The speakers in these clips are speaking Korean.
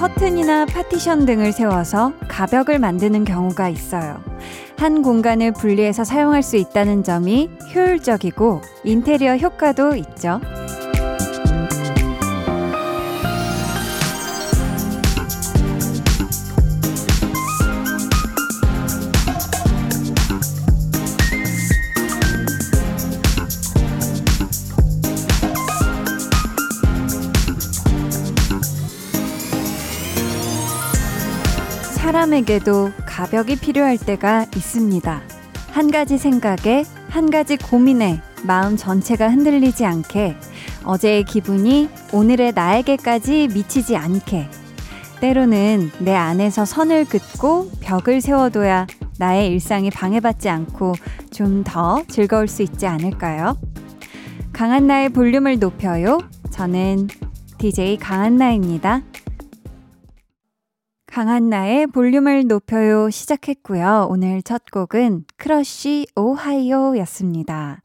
커튼이나 파티션 등을 세워서 가벽을 만드는 경우가 있어요. 한 공간을 분리해서 사용할 수 있다는 점이 효율적이고 인테리어 효과도 있죠. 사람에게도 가벽이 필요할 때가 있습니다. 한 가지 생각에, 한 가지 고민에 마음 전체가 흔들리지 않게, 어제의 기분이 오늘의 나에게까지 미치지 않게, 때로는 내 안에서 선을 긋고 벽을 세워둬야 나의 일상이 방해받지 않고 좀 더 즐거울 수 있지 않을까요? 강한나의 볼륨을 높여요. 저는 DJ 강한나입니다. 강한나의 볼륨을 높여요 시작했고요. 오늘 첫 곡은 크러쉬 오하이오 였습니다.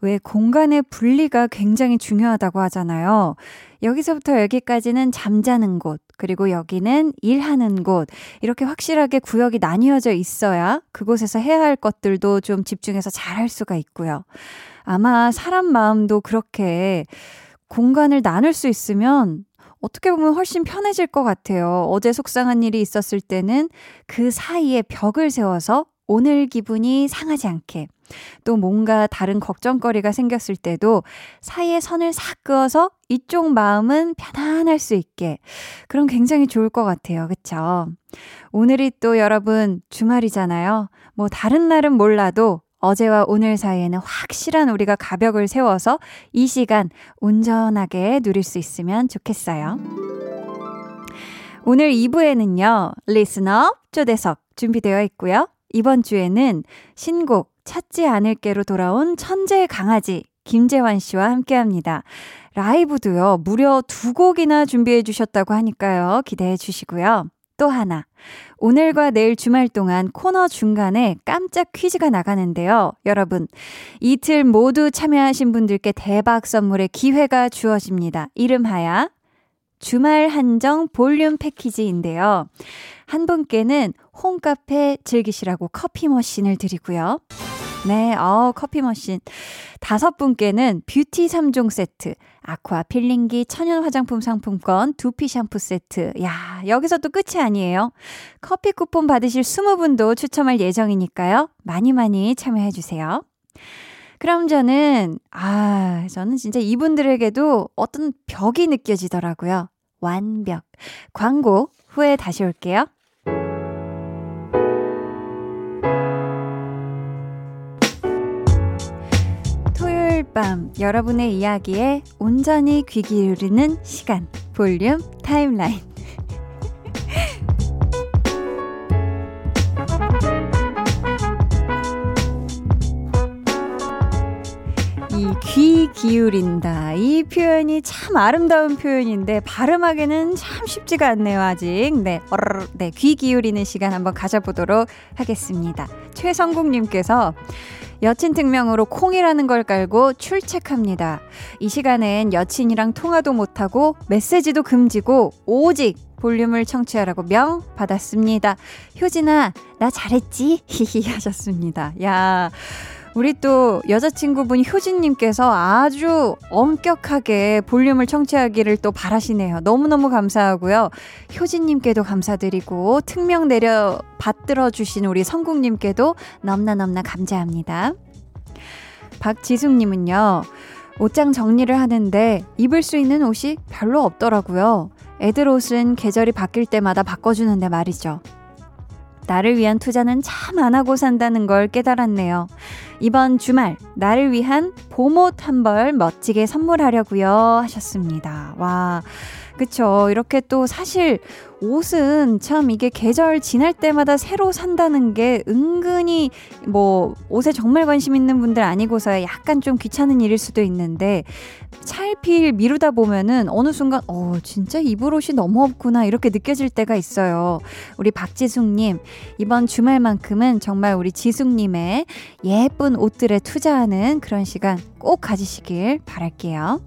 왜 공간의 분리가 굉장히 중요하다고 하잖아요. 여기서부터 여기까지는 잠자는 곳, 그리고 여기는 일하는 곳, 이렇게 확실하게 구역이 나뉘어져 있어야 그곳에서 해야 할 것들도 좀 집중해서 잘 할 수가 있고요. 아마 사람 마음도 그렇게 공간을 나눌 수 있으면 어떻게 보면 훨씬 편해질 것 같아요. 어제 속상한 일이 있었을 때는 그 사이에 벽을 세워서 오늘 기분이 상하지 않게 또 뭔가 다른 걱정거리가 생겼을 때도 사이에 선을 싹 그어서 이쪽 마음은 편안할 수 있게 그럼 굉장히 좋을 것 같아요. 그쵸? 오늘이 또 여러분 주말이잖아요. 뭐 다른 날은 몰라도 어제와 오늘 사이에는 확실한 우리가 가벽을 세워서 이 시간 온전하게 누릴 수 있으면 좋겠어요. 오늘 2부에는요, 리스너 초대석 준비되어 있고요. 이번 주에는 신곡 찾지 않을게로 돌아온 천재 강아지 김재환 씨와 함께 합니다. 라이브도요, 무려 두 곡이나 준비해 주셨다고 하니까요. 기대해 주시고요. 또 하나. 오늘과 내일 주말 동안 코너 중간에 깜짝 퀴즈가 나가는데요. 여러분, 이틀 모두 참여하신 분들께 대박 선물의 기회가 주어집니다. 이름하야 주말 한정 볼륨 패키지인데요. 한 분께는 홈카페 즐기시라고 커피 머신을 드리고요. 네, 어, 커피 머신. 다섯 분께는 뷰티 3종 세트, 아쿠아 필링기 천연 화장품 상품권 두피 샴푸 세트. 야, 여기서 또 끝이 아니에요. 커피 쿠폰 받으실 20분도 추첨할 예정이니까요. 많이 많이 참여해 주세요. 그럼 저는, 아, 저는 진짜 이분들에게도 어떤 벽이 느껴지더라고요. 완벽. 광고 후에 다시 올게요. 밤 여러분의 이야기에 온전히 귀 기울이는 시간. 볼륨 타임라인. 귀 기울인다. 이 표현이 참 아름다운 표현인데 발음하기는 참 쉽지가 않네요, 아직. 네, 어르르, 네, 귀 기울이는 시간 한번 가져보도록 하겠습니다. 최성국님께서 여친 증명으로 콩이라는 걸 깔고 출첵합니다. 이 시간엔 여친이랑 통화도 못하고 메시지도 금지고 오직 볼륨을 청취하라고 명 받았습니다. 효진아, 나 잘했지? 히히 하셨습니다. 야. 우리 또 여자친구분 효진님께서 아주 엄격하게 볼륨을 청취하기를 또 바라시네요. 너무너무 감사하고요. 효진님께도 감사드리고, 특명 내려 받들어 주신 우리 성국님께도 넘나 넘나 감사합니다. 박지숙님은요, 옷장 정리를 하는데 입을 수 있는 옷이 별로 없더라고요. 애들 옷은 계절이 바뀔 때마다 바꿔주는데 말이죠. 나를 위한 투자는 참 안 하고 산다는 걸 깨달았네요. 이번 주말 나를 위한 봄옷 한 벌 멋지게 선물하려고요 하셨습니다. 와. 그쵸. 이렇게 또 사실 옷은 참 이게 계절 지날 때마다 새로 산다는 게 은근히 뭐 옷에 정말 관심 있는 분들 아니고서야 약간 좀 귀찮은 일일 수도 있는데 찰필 미루다 보면은 어느 순간 어 진짜 입을 옷이 너무 없구나 이렇게 느껴질 때가 있어요. 우리 박지숙님 이번 주말만큼은 정말 우리 지숙님의 예쁜 옷들에 투자하는 그런 시간 꼭 가지시길 바랄게요.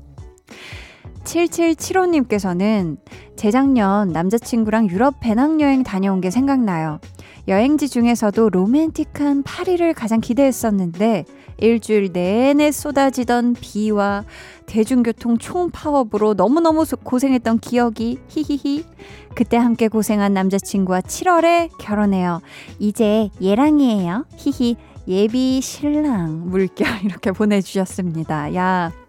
7775님께서는 재작년 남자친구랑 유럽 배낭여행 다녀온 게 생각나요. 여행지 중에서도 로맨틱한 파리를 가장 기대했었는데 일주일 내내 쏟아지던 비와 대중교통 총파업으로 너무너무 고생했던 기억이 히히히 그때 함께 고생한 남자친구와 7월에 결혼해요. 이제 예랑이에요. 히히 예비 신랑 물결 이렇게 보내주셨습니다. 야.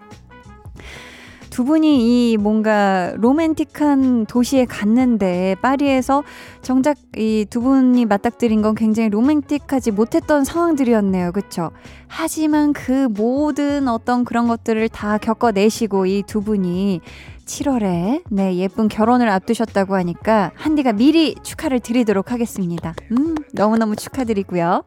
두 분이 이 뭔가 로맨틱한 도시에 갔는데 파리에서 정작 이 두 분이 맞닥뜨린 건 굉장히 로맨틱하지 못했던 상황들이었네요. 그쵸? 하지만 그 모든 어떤 그런 것들을 다 겪어내시고 이 두 분이 7월에 네 예쁜 결혼을 앞두셨다고 하니까 한디가 미리 축하를 드리도록 하겠습니다. 음 너무너무 축하드리고요.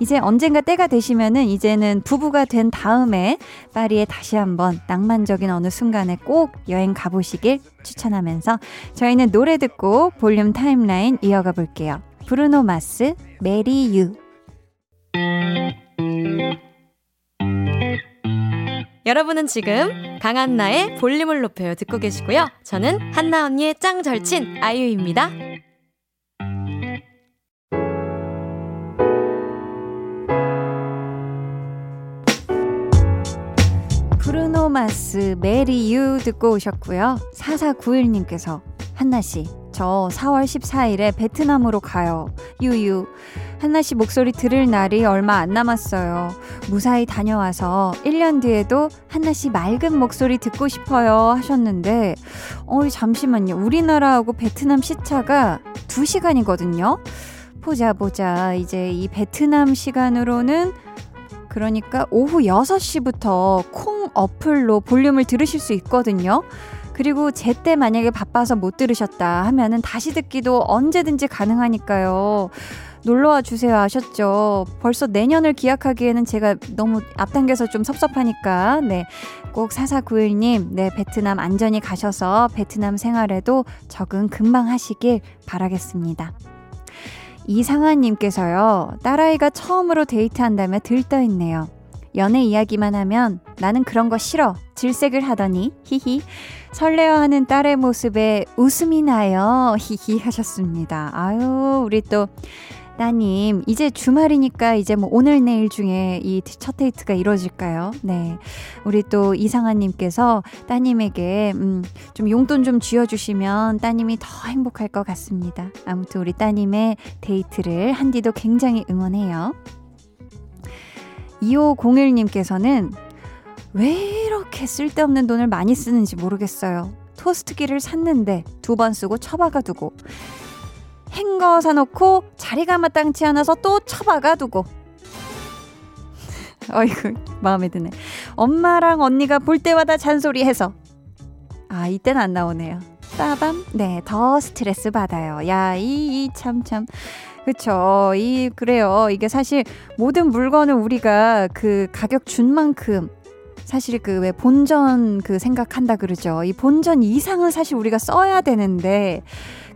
이제 언젠가 때가 되시면은 이제는 부부가 된 다음에 파리에 다시 한번 낭만적인 어느 순간에 꼭 여행 가보시길 추천하면서 저희는 노래 듣고 볼륨 타임라인 이어가 볼게요. 브루노 마스 Marry You 여러분은 지금 강한나의 볼륨을 높여요 듣고 계시고요. 저는 한나 언니의 짱 절친 아이유입니다. 브루노마스 메리 유 듣고 오셨고요. 4491님께서 한나씨 저 4월 14일에 베트남으로 가요. 유유. 한나 씨 목소리 들을 날이 얼마 안 남았어요. 무사히 다녀와서 1년 뒤에도 한나 씨 맑은 목소리 듣고 싶어요 하셨는데, 어이, 잠시만요. 우리나라하고 베트남 시차가 2시간이거든요? 보자, 보자. 이제 이 베트남 시간으로는 그러니까 오후 6시부터 콩 어플로 볼륨을 들으실 수 있거든요. 그리고 제때 만약에 바빠서 못 들으셨다 하면은 다시 듣기도 언제든지 가능하니까요. 놀러와 주세요 아셨죠? 벌써 내년을 기약하기에는 제가 너무 앞당겨서 좀 섭섭하니까, 네. 꼭 4491님, 네, 베트남 안전히 가셔서 베트남 생활에도 적응 금방 하시길 바라겠습니다. 이상아님께서요, 딸아이가 처음으로 데이트한다며 들떠있네요. 연애 이야기만 하면 나는 그런 거 싫어. 질색을 하더니 히히 설레어하는 딸의 모습에 웃음이 나요. 히히 하셨습니다. 아유 우리 또 따님 이제 주말이니까 이제 뭐 오늘 내일 중에 이 첫 데이트가 이루어질까요? 네 우리 또 이상아님께서 따님에게 음, 좀 용돈 좀 쥐어주시면 따님이 더 행복할 것 같습니다. 아무튼 우리 따님의 데이트를 한디도 굉장히 응원해요. 2501님께서는 왜 이렇게 쓸데없는 돈을 많이 쓰는지 모르겠어요. 토스트기를 샀는데 두 번 쓰고 처박아 두고 행거 사놓고 자리가 마땅치 않아서 또 처박아 두고 어이구 마음에 드네. 엄마랑 언니가 볼 때마다 잔소리해서 아 이때는 안 나오네요. 빠밤 네 더 스트레스 받아요. 야이 참 참. 그쵸. 이, 그래요. 이게 사실 모든 물건을 우리가 그 가격 준 만큼 사실 그 왜 본전 그 생각한다 그러죠. 이 본전 이상은 사실 우리가 써야 되는데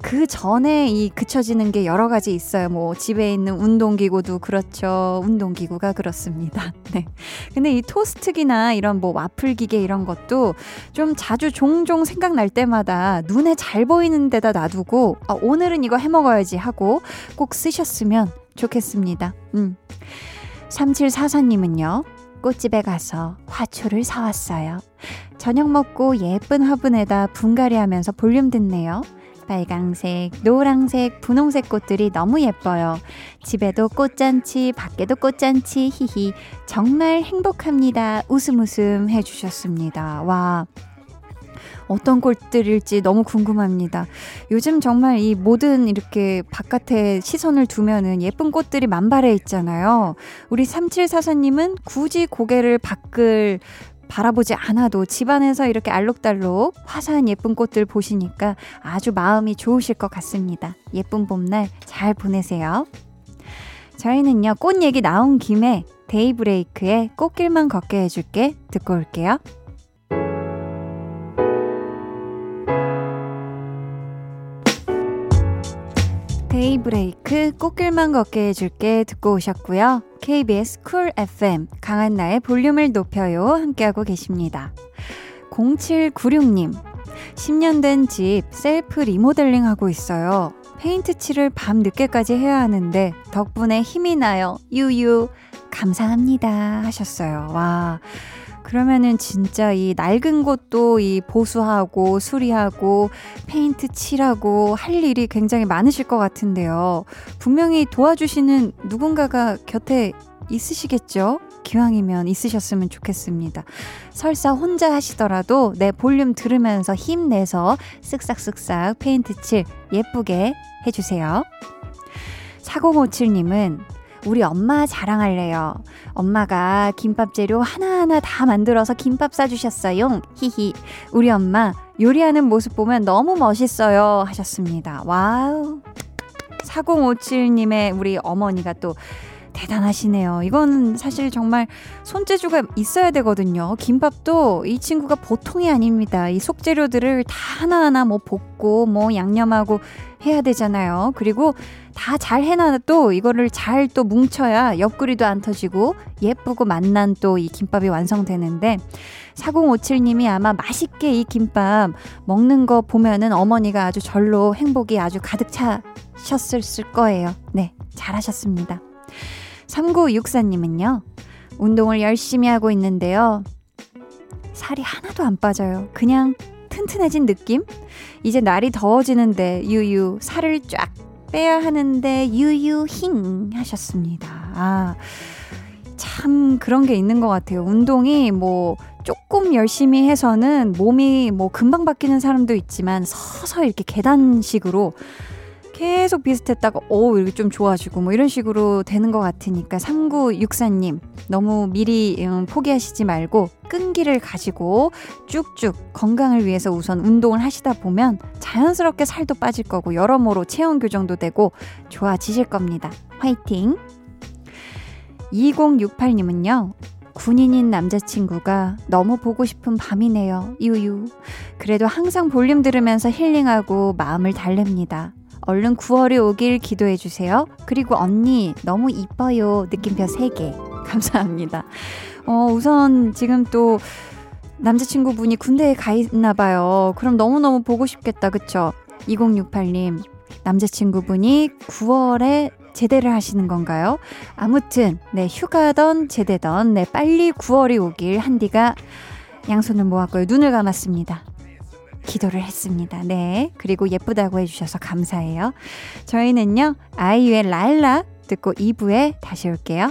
그 전에 이 그쳐지는 게 여러 가지 있어요. 뭐 집에 있는 운동기구도 그렇죠. 운동기구가 그렇습니다. 네. 근데 이 토스트기나 이런 뭐 와플 기계 이런 것도 좀 자주 종종 생각날 때마다 눈에 잘 보이는 데다 놔두고 아, 오늘은 이거 해 먹어야지 하고 꼭 쓰셨으면 좋겠습니다. 음. 3744님은요. 꽃집에 가서 화초를 사왔어요. 저녁 먹고 예쁜 화분에다 분갈이 하면서 볼륨 듣네요. 빨강색, 노랑색, 분홍색 꽃들이 너무 예뻐요. 집에도 꽃잔치, 밖에도 꽃잔치, 히히. 정말 행복합니다. 웃음 웃음 해주셨습니다. 와. 어떤 꽃들일지 너무 궁금합니다. 요즘 정말 이 모든 이렇게 바깥에 시선을 두면은 예쁜 꽃들이 만발해 있잖아요. 우리 3744님은 굳이 고개를 밖을 바라보지 않아도 집안에서 이렇게 알록달록 화사한 예쁜 꽃들 보시니까 아주 마음이 좋으실 것 같습니다. 예쁜 봄날 잘 보내세요. 저희는요, 꽃 얘기 나온 김에 데이브레이크의 꽃길만 걷게 해줄게 듣고 올게요. 데이브레이크 꽃길만 걷게 해줄게 듣고 오셨고요. KBS 쿨 FM 강한나의 볼륨을 높여요 함께하고 계십니다. 0796님 10년 된 집 셀프 리모델링 하고 있어요. 페인트 칠을 밤 늦게까지 해야 하는데 덕분에 힘이 나요. 유유 감사합니다 하셨어요. 와 그러면은 진짜 이 낡은 곳도 이 보수하고 수리하고 페인트 칠하고 할 일이 굉장히 많으실 것 같은데요. 분명히 도와주시는 누군가가 곁에 있으시겠죠? 기왕이면 있으셨으면 좋겠습니다. 설사 혼자 하시더라도 내 볼륨 들으면서 힘내서 쓱싹쓱싹 페인트 칠 예쁘게 해주세요. 4057님은 우리 엄마 자랑할래요. 엄마가 김밥 재료 하나하나 다 만들어서 김밥 싸주셨어요. 히히. 우리 엄마 요리하는 모습 보면 너무 멋있어요. 하셨습니다. 와우. 4057님의 우리 어머니가 또 대단하시네요. 이건 사실 정말 손재주가 있어야 되거든요. 김밥도 이 친구가 보통이 아닙니다. 이 속재료들을 다 하나하나 뭐 볶고 뭐 양념하고 해야 되잖아요. 그리고 다 잘 해놔도 이거를 잘 또 뭉쳐야 옆구리도 안 터지고 예쁘고 맛난 또 이 김밥이 완성되는데 4057님이 아마 맛있게 이 김밥 먹는 거 보면은 어머니가 아주 절로 행복이 아주 가득 차셨을 거예요. 네, 잘하셨습니다. 3964님은요, 운동을 열심히 하고 있는데요. 살이 하나도 안 빠져요. 그냥 튼튼해진 느낌? 이제 날이 더워지는데 유유 살을 쫙 빼야 하는데 유유 힝 하셨습니다. 아, 참 그런 게 있는 것 같아요. 운동이 뭐 조금 열심히 해서는 몸이 뭐 금방 바뀌는 사람도 있지만 서서 이렇게 계단식으로 계속 비슷했다가 오 이렇게 좀 좋아지고 뭐 이런 식으로 되는 것 같으니까 3964님 너무 미리 음, 포기하시지 말고 끈기를 가지고 쭉쭉 건강을 위해서 우선 운동을 하시다 보면 자연스럽게 살도 빠질 거고 여러모로 체온 교정도 되고 좋아지실 겁니다. 화이팅! 2068님은요. 군인인 남자친구가 너무 보고 싶은 밤이네요. 유유. 그래도 항상 볼륨 들으면서 힐링하고 마음을 달랩니다. 얼른 9월이 오길 기도해 주세요. 그리고 언니 너무 이뻐요. 느낌표 3개. 감사합니다. 어, 우선 지금 또 남자친구분이 군대에 가 있나 봐요. 그럼 너무너무 보고 싶겠다. 그쵸? 2068님. 남자친구분이 9월에 제대를 하시는 건가요? 아무튼 네 휴가던 제대던 네 빨리 9월이 오길 한디가 양손을 모았고요. 눈을 감았습니다. 기도를 했습니다. 네. 그리고 예쁘다고 해주셔서 감사해요. 저희는요, 아이유의 랄라 듣고 2부에 다시 올게요.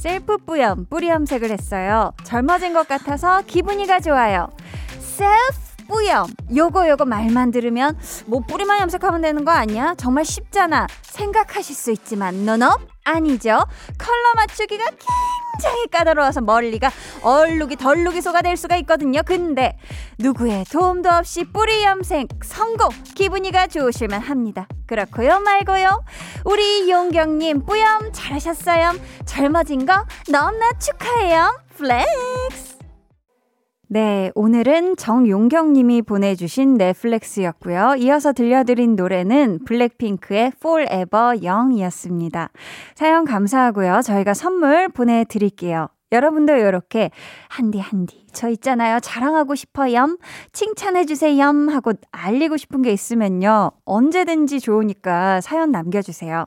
셀프 뿌염, 뿌리 염색을 했어요. 젊어진 것 같아서 기분이가 좋아요. 셀프 뿌염. 요거 요거 말만 들으면 뭐 뿌리만 염색하면 되는 거 아니야? 정말 쉽잖아. 생각하실 수 있지만 no no 아니죠. 컬러 맞추기가 굉장히 까다로워서 머리가 얼룩이 덜룩이가 될 수가 있거든요. 근데 누구의 도움도 없이 뿌리 염색 성공! 기분이가 좋으실만 합니다. 그렇고요 말고요. 우리 용경님 뿌염 잘하셨어요. 젊어진 거 너무나 축하해요. Flex! 네, 오늘은 정용경 님이 보내주신 내 flex였고요. 이어서 들려드린 노래는 블랙핑크의 Forever Young이었습니다. 사연 감사하고요. 저희가 선물 보내드릴게요. 여러분도 이렇게 한디 한디 저 있잖아요 자랑하고 싶어요 칭찬해주세요 하고 알리고 싶은 게 있으면요 언제든지 좋으니까 사연 남겨주세요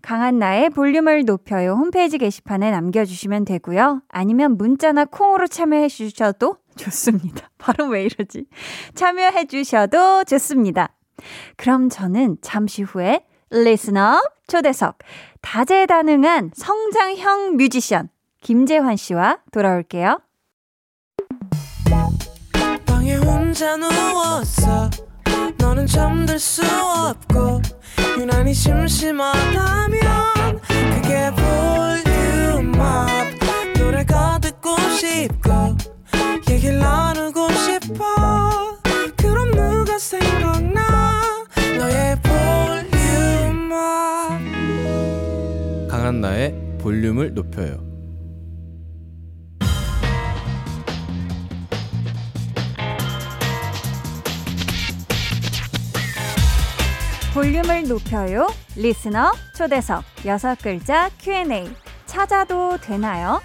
강한나의 볼륨을 높여요 홈페이지 게시판에 남겨주시면 되고요 아니면 문자나 콩으로 참여해 주셔도 좋습니다. 바로 왜 이러지? 참여해 주셔도 좋습니다. 그럼 저는 잠시 후에 리스너 초대석 다재다능한 성장형 뮤지션 김재환 씨와 돌아올게요. 얘기를 나누고 싶어. 그럼 누가 생각나? 너의 볼륨업 강한나의 볼륨을 높여요. 볼륨을 높여요. 리스너 초대석 여섯 글자 Q&A. 찾아도 되나요?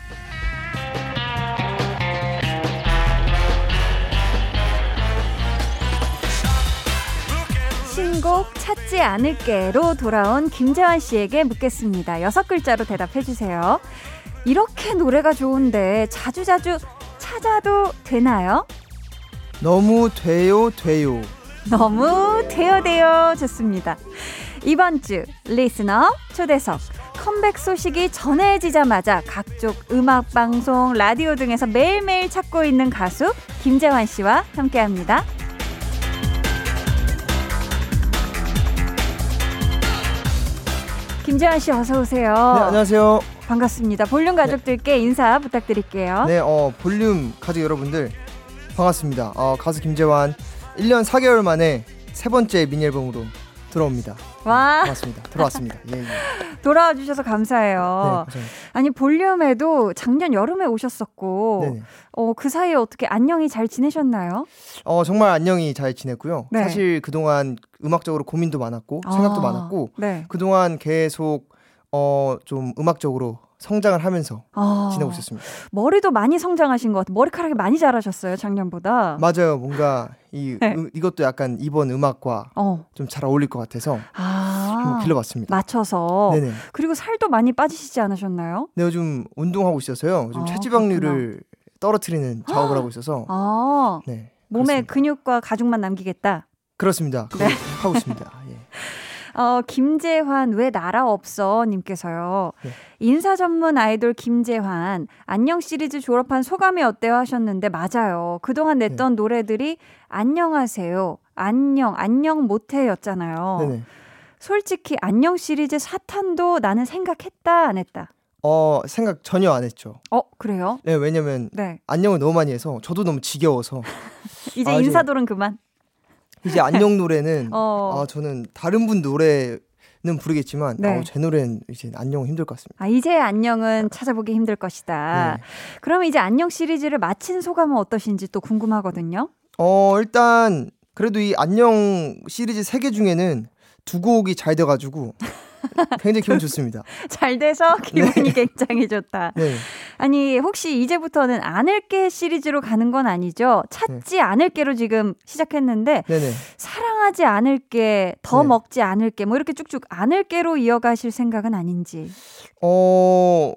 신곡 찾지 않을게로 돌아온 김재환 씨에게 묻겠습니다. 여섯 글자로 대답해 주세요. 이렇게 노래가 좋은데 자주자주 찾아도 되나요? 너무 돼요 돼요 너무 되어되어 좋습니다. 이번 주 listener 초대석 컴백 소식이 전해지자마자 각종 음악 방송, 라디오 등에서 매일매일 찾고 있는 가수 김재환 씨와 함께합니다. 김재환 씨 어서 오세요. 네 안녕하세요 반갑습니다. 볼륨 가족들께 인사 부탁드릴게요. 네 어 볼륨 가족 여러분들 반갑습니다 어 가수 김재환 1년 4개월 만에 세 번째 미니 앨범으로 들어옵니다 와 반갑습니다 돌아왔습니다 예, 예. 네, 돌아와 주셔서 감사해요. 감사합니다. 아니 볼륨에도 작년 여름에 오셨었고 네네. 어, 그 사이에 어떻게 안녕히 잘 지내셨나요? 어 정말 안녕히 잘 지냈고요 네. 사실 그동안 음악적으로 고민도 많았고 생각도 아, 많았고 네. 그동안 계속 어 좀 음악적으로 성장을 하면서 아, 지내고 있었습니다 머리도 많이 성장하신 것 같아요. 머리카락이 많이 자라셨어요, 작년보다. 맞아요 뭔가 이 네. 음, 이것도 약간 이번 음악과 어. 좀잘 어울릴 것 같아서 아. 좀 길러봤습니다 맞춰서. 네네 그리고 살도 많이 빠지시지 않으셨나요? 네, 요즘 운동하고 있어서요. 요즘 아, 체지방률을 떨어뜨리는 작업을 하고 있어서 아. 네. 몸에 그렇습니다. 근육과 가죽만 남기겠다. 그렇습니다. 네. 하고 있습니다. 예. 어, 김재환 왜 나라 없어 님께서요. 네. 인사 전문 아이돌 김재환 안녕 시리즈 졸업한 소감이 어때요 하셨는데 맞아요. 그동안 냈던 네. 노래들이 안녕하세요. 안녕 안녕 못해였잖아요. 네네. 솔직히 안녕 시리즈 사탄도 나는 생각했다 안 했다. 어 생각 전혀 안 했죠. 어 그래요? 네, 왜냐면 네. 안녕을 너무 많이 해서 저도 너무 지겨워서 이제 아, 인사돌은 그만. 이제 안녕 노래는 어. 아 저는 다른 분 노래 는 부르겠지만 네. 아, 제 노래는 이제 안녕은 힘들 것 같습니다. 아 이제 안녕은 찾아보기 힘들 것이다. 네. 그럼 이제 안녕 시리즈를 마친 소감은 어떠신지 또 궁금하거든요. 어 일단 그래도 이 안녕 시리즈 세개 중에는 두 곡이 잘 돼가지고 굉장히 기분 좋습니다. 잘 돼서 기분이 굉장히 좋다. 네. 아니 혹시 이제부터는 않을게 시리즈로 가는 건 아니죠? 찾지 않을게로 지금 시작했는데 네네. 사랑하지 않을게, 더 네. 먹지 않을게, 뭐 이렇게 쭉쭉 않을게로 이어가실 생각은 아닌지. 어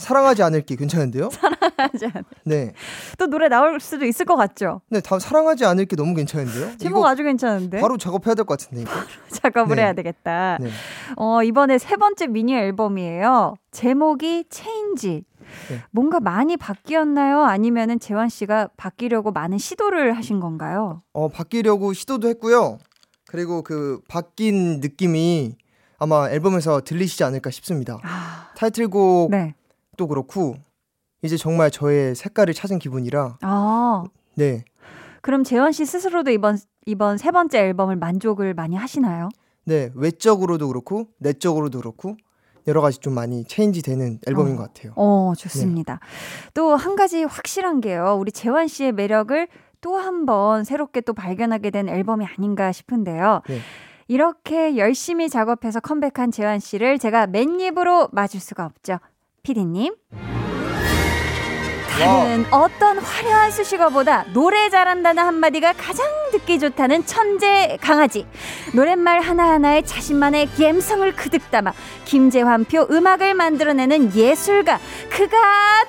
사랑하지 않을게 괜찮은데요? 하지 않을- 네. 또 노래 나올 수도 있을 것 같죠? 네, 다 사랑하지 않을게 너무 괜찮은데요? 제목 아주 괜찮은데 바로 작업해야 될 것 같은데 이거. 작업을 네. 해야 되겠다. 네. 어, 이번에 세 번째 미니 앨범이에요. 제목이 체인지. 네. 뭔가 많이 바뀌었나요? 아니면은 재환 씨가 바뀌려고 많은 시도를 하신 건가요? 어 바뀌려고 시도도 했고요. 그리고 그 바뀐 느낌이 아마 앨범에서 들리시지 않을까 싶습니다. 아, 타이틀곡 네. 음색도 그렇고 이제 정말 저의 색깔을 찾은 기분이라 아, 네. 그럼 재원 씨 스스로도 이번 이번 세 번째 앨범을 만족을 많이 하시나요? 네, 외적으로도 그렇고 내적으로도 그렇고 여러 가지 좀 많이 체인지 되는 앨범인 어. 것 같아요. 어, 좋습니다. 또한 가지 확실한 게요. 우리 재환 씨의 매력을 또 한 번 새롭게 또 발견하게 된 앨범이 아닌가 싶은데요. 네. 이렇게 열심히 작업해서 컴백한 재환 씨를 제가 맨입으로 맞을 수가 없죠. 피디님. 다른 어떤 화려한 수식어보다 노래 잘한다는 한마디가 가장 듣기 좋다는 천재 강아지. 노랫말 하나하나에 자신만의 감성을 그득 담아 김재환표 음악을 만들어내는 예술가. 그가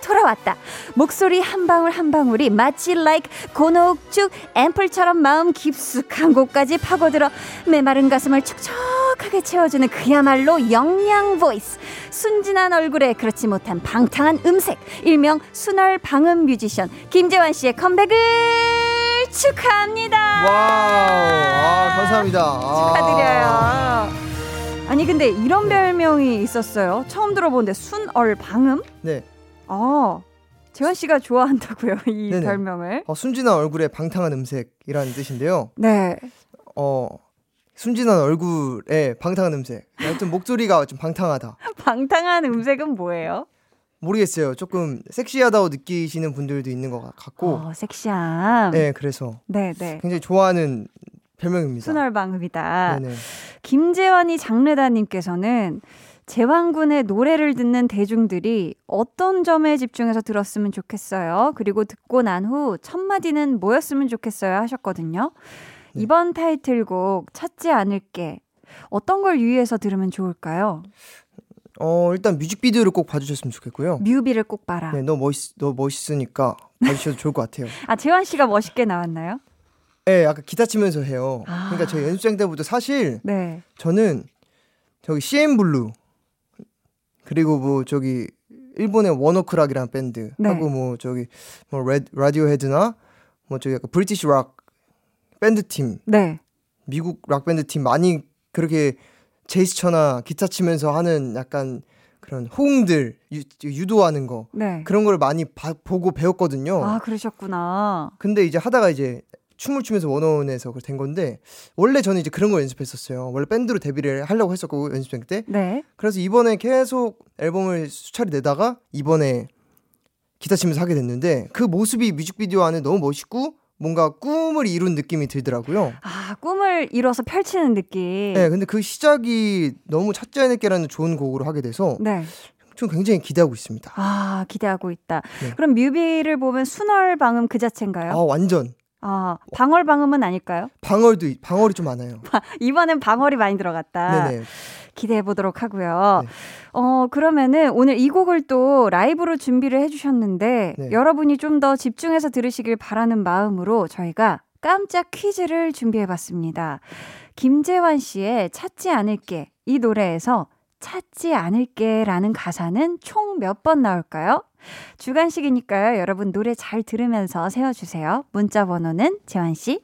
돌아왔다. 목소리 한 방울 한 방울이 마치 like 고농축 앰플처럼 마음 깊숙한 곳까지 파고들어 메마른 가슴을 촉촉하게 채워주는 그야말로 영양 voice. 순진한 얼굴에 그렇지 못한 방탕한 음색. 일명 순얼 방음 뮤지션 김재환 씨의 컴백을 축하합니다. wow, 아, 감사합니다. 아. 축하드려요. 아니 근데 이런 별명이 있었어요. 처음 들어보는데 순얼 방음? 네, 어. 재환 씨가 좋아한다고요, 이 네네. 별명을. 어, 순진한 얼굴에 방탕한 음색이라는 뜻인데요. 네. 어, 순진한 얼굴에 방탕한 음색. 하여튼 목소리가 좀 방탕하다. 방탕한 음색은 뭐예요? 모르겠어요. 조금 섹시하다고 느끼시는 분들도 있는 것 같고. 어, 섹시함. 네, 그래서 네, 네. 굉장히 좋아하는 별명입니다. 순얼 방음이다. 네네. 김재환이 장르다님께서는 재환군의 노래를 듣는 대중들이 어떤 점에 집중해서 들었으면 좋겠어요. 그리고 듣고 난 후 첫 마디는 뭐였으면 좋겠어요 하셨거든요. 네. 이번 타이틀곡 찾지 않을게 어떤 걸 유의해서 들으면 좋을까요? 어, 일단 뮤직비디오를 꼭 봐주셨으면 좋겠고요. 뮤비를 꼭 봐라. 네, 너 멋있, 너 멋있으니까 봐주셔도 좋을 것 같아요. 아 재환 씨가 멋있게 나왔나요? 네, 약간 기타 치면서 해요. 아. 그러니까 저희 연습생 때부터 사실 네. 저는 저기 씨엔블루 그리고 뭐 저기 일본의 원오크락이라는 밴드 네. 하고 뭐 저기 뭐 레, 라디오 헤드나 뭐 저기 약간 British 락 밴드 팀 네. 미국 락 밴드 팀 많이 그렇게 제스처나 기타 치면서 하는 약간 그런 호응들 유, 유도하는 거 네. 그런 걸 많이 봐- 보고 배웠거든요. 아 그러셨구나. 근데 이제 하다가 이제 춤을 추면서 원어원에서 된 건데 원래 저는 이제 그런 걸 연습했었어요. 원래 밴드로 데뷔를 하려고 했었고 연습생 때. 네. 그래서 이번에 계속 앨범을 수차례 내다가 이번에 기타 치면서 하게 됐는데 그 모습이 뮤직비디오 안에 너무 멋있고 뭔가 꿈을 이룬 느낌이 들더라고요. 아 꿈을 이뤄서 펼치는 느낌. 네, 근데 그 시작이 너무 찾지 않을게라는 좋은 곡으로 하게 돼서 네. 좀 굉장히 기대하고 있습니다. 아, 기대하고 있다. 네. 그럼 뮤비를 보면 순얼 방음 그 자체인가요? 아 완전 아, 방얼 방음은 아닐까요? 방얼도 있- 방얼이 좀 많아요. 이번엔 방얼이 많이 들어갔다. 네네. 기대해 보도록 하고요. 네. 어, 그러면은 오늘 이 곡을 또 라이브로 준비를 해 주셨는데 네. 여러분이 좀 더 집중해서 들으시길 바라는 마음으로 저희가 깜짝 퀴즈를 준비해 봤습니다. 김재환 씨의 찾지 않을게 이 노래에서 찾지 않을게라는 가사는 총 몇 번 나올까요? 주관식이니까요. 여러분 노래 잘 들으면서 채워 주세요. 문자 번호는 재환 씨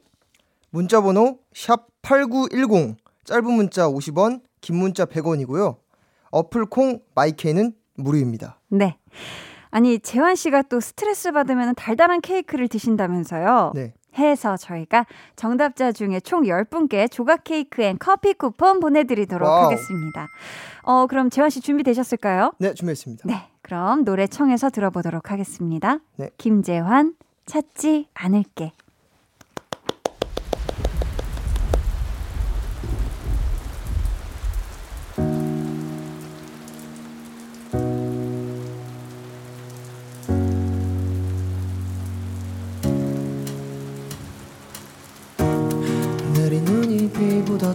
문자 번호 샵 8910 짧은 문자 50원 긴 문자 100원이고요. 어플 콩 마이케이는 무료입니다. 네. 아니, 재환 씨가 또 스트레스 받으면 달달한 케이크를 드신다면서요. 네. 해서 저희가 정답자 중에 총 10분께 조각 케이크 and 커피 쿠폰 보내드리도록 wow. 하겠습니다. 어, 그럼 재환 씨 준비되셨을까요? 네, 준비했습니다. 네. 그럼 노래 청해서 들어보도록 하겠습니다. 네. 김재환, 찾지 않을게.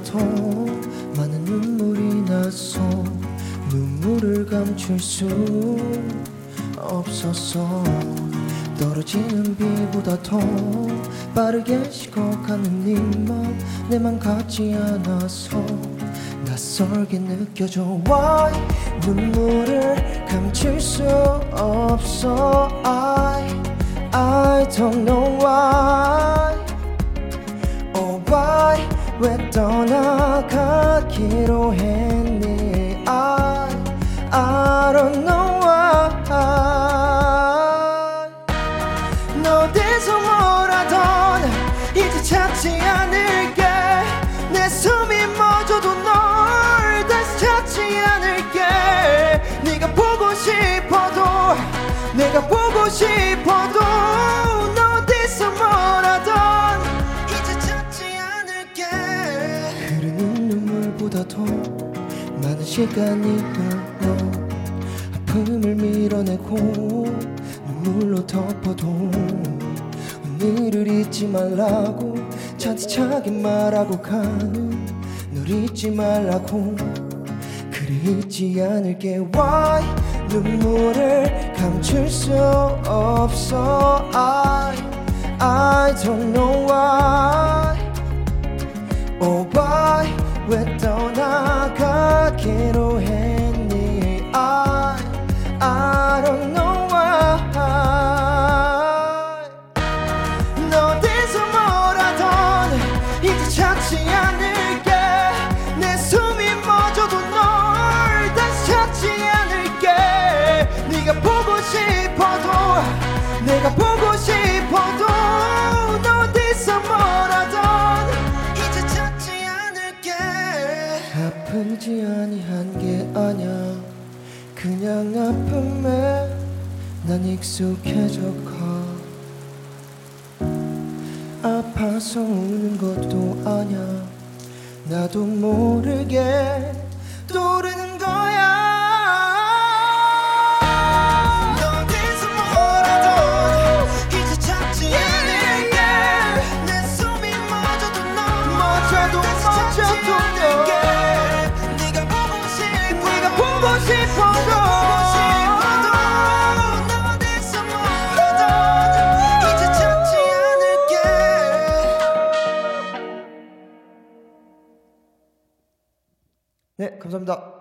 더 많은 눈물이 나서 눈물을 감출 수 없었어 떨어지는 비보다 더 빠르게 식어가는 네맘 내 맘 같지 않아서 낯설게 느껴져. Why? 눈물을 감출 수 없어. I I don't know why. Oh why 왜 떠나가기로 했니? I, I don't know why. 너 어디서 뭘 하던 이제 찾지 않을게. 내 숨이 멎어도 널 다시 찾지 않을게. 네가 보고 싶어도 내가 보고 싶어도 너 어디서 뭘 하던 시간이 흘러 아픔을 밀어내고 눈물로 덮어도 오늘을 잊지 말라고 차디차게 말하고 가는 널 잊지 말라고 그래 잊지 않을게. Why? 눈물을 감출 수 없어. I I don't know why. Oh why 왜 떠나가기로 했 그냥 아픔에 난 익숙해져 가. 아파서 우는 것도 아냐 나도 모르게 떠오르는 거야 감사합니다.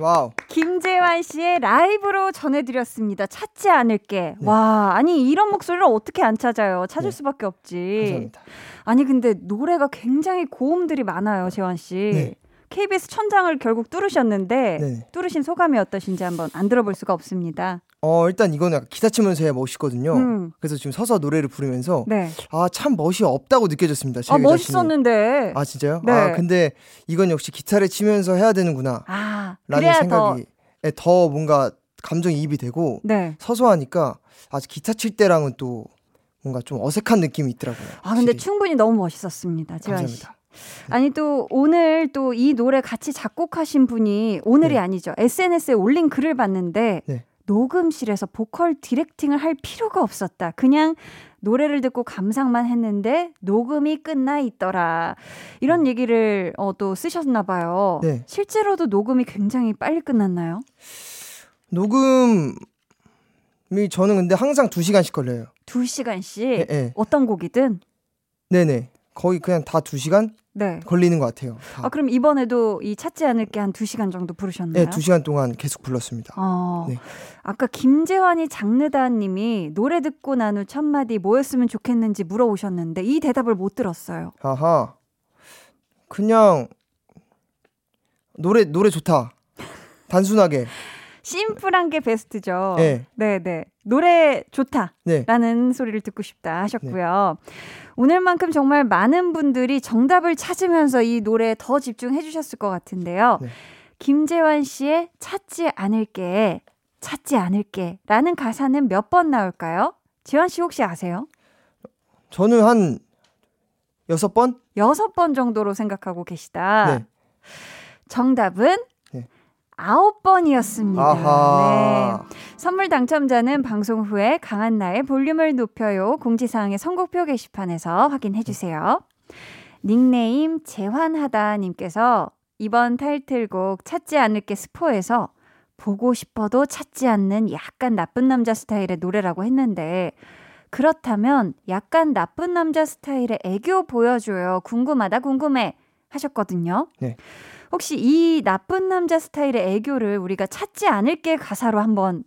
wow. 김재환 씨의 라이브로 전해드렸습니다. 찾지 않을게. 와, 아니 이런 목소리를 어떻게 안 찾아요? 찾을 네. 수밖에 없지. 감사합니다. 아니 근데 노래가 굉장히 고음들이 많아요, 재환 씨. 네. KBS 천장을 결국 뚫으셨는데 네. 뚫으신 소감이 어떠신지 한번 안 들어볼 수가 없습니다. 어, 일단 이거는 약간 기타 치면서 해야 멋있거든요. 음. 그래서 지금 서서 노래를 부르면서 네. 아, 참 멋이 없다고 느껴졌습니다. 제 아. 멋있었는데. 아, 진짜요? 네. 아, 근데 이건 역시 기타를 치면서 해야 되는구나. 아, 라는 더 생각이 예, 더 뭔가 감정이 입이 되고 네. 서서 하니까 아, 기타 칠 때랑은 또 뭔가 좀 어색한 느낌이 있더라고요. 아 근데 확실히. 충분히 너무 멋있었습니다, 재환 씨. 감사합니다. 아니 또 오늘 또 이 노래 같이 작곡하신 분이 오늘이 네. 아니죠. SNS에 올린 글을 봤는데 네. 녹음실에서 보컬 디렉팅을 할 필요가 없었다. 그냥 노래를 듣고 감상만 했는데 녹음이 끝나 있더라. 이런 얘기를 어, 또 쓰셨나 봐요. 네. 실제로도 녹음이 굉장히 빨리 끝났나요? 녹음이 저는 근데 항상 2시간씩 걸려요. 두 시간씩 예, 예. 어떤 곡이든. 네네. 거의 그냥 다 2시간 네. 걸리는 것 같아요. 다. 아 그럼 이번에도 이 찾지 않을게 한두 시간 정도 부르셨나요? 네, 2시간 동안 계속 불렀습니다. 어, 네. 아까 김재환이 장르다 님이 노래 듣고 난 후 첫 마디 뭐였으면 좋겠는지 물어오셨는데 이 대답을 못 들었어요. 아하. 그냥 노래 노래 좋다. 단순하게. 심플한 게 베스트죠. 네. 네, 네. 노래 좋다라는 네. 소리를 듣고 싶다 하셨고요. 오늘만큼 정말 많은 분들이 정답을 찾으면서 이 노래에 더 집중해 주셨을 것 같은데요. 네. 김재환 씨의 찾지 않을게, 찾지 않을게 라는 가사는 몇 번 나올까요? 재환 씨 혹시 아세요? 저는 한 여섯 번? 여섯 번 정도로 생각하고 계시다. 네. 정답은 네. 아홉 번이었습니다. 네. 선물 당첨자는 방송 후에 강한 나의 볼륨을 높여요 공지사항의 선곡표 게시판에서 확인해 주세요. 닉네임 재환하다님께서 이번 타이틀곡 찾지 않을게 스포에서 보고 싶어도 찾지 않는 약간 나쁜 남자 스타일의 노래라고 했는데 그렇다면 약간 나쁜 남자 스타일의 애교 보여줘요. 궁금하다 궁금해 하셨거든요. 네. 혹시 이 나쁜 남자 스타일의 애교를 우리가 찾지 않을게 가사로 한번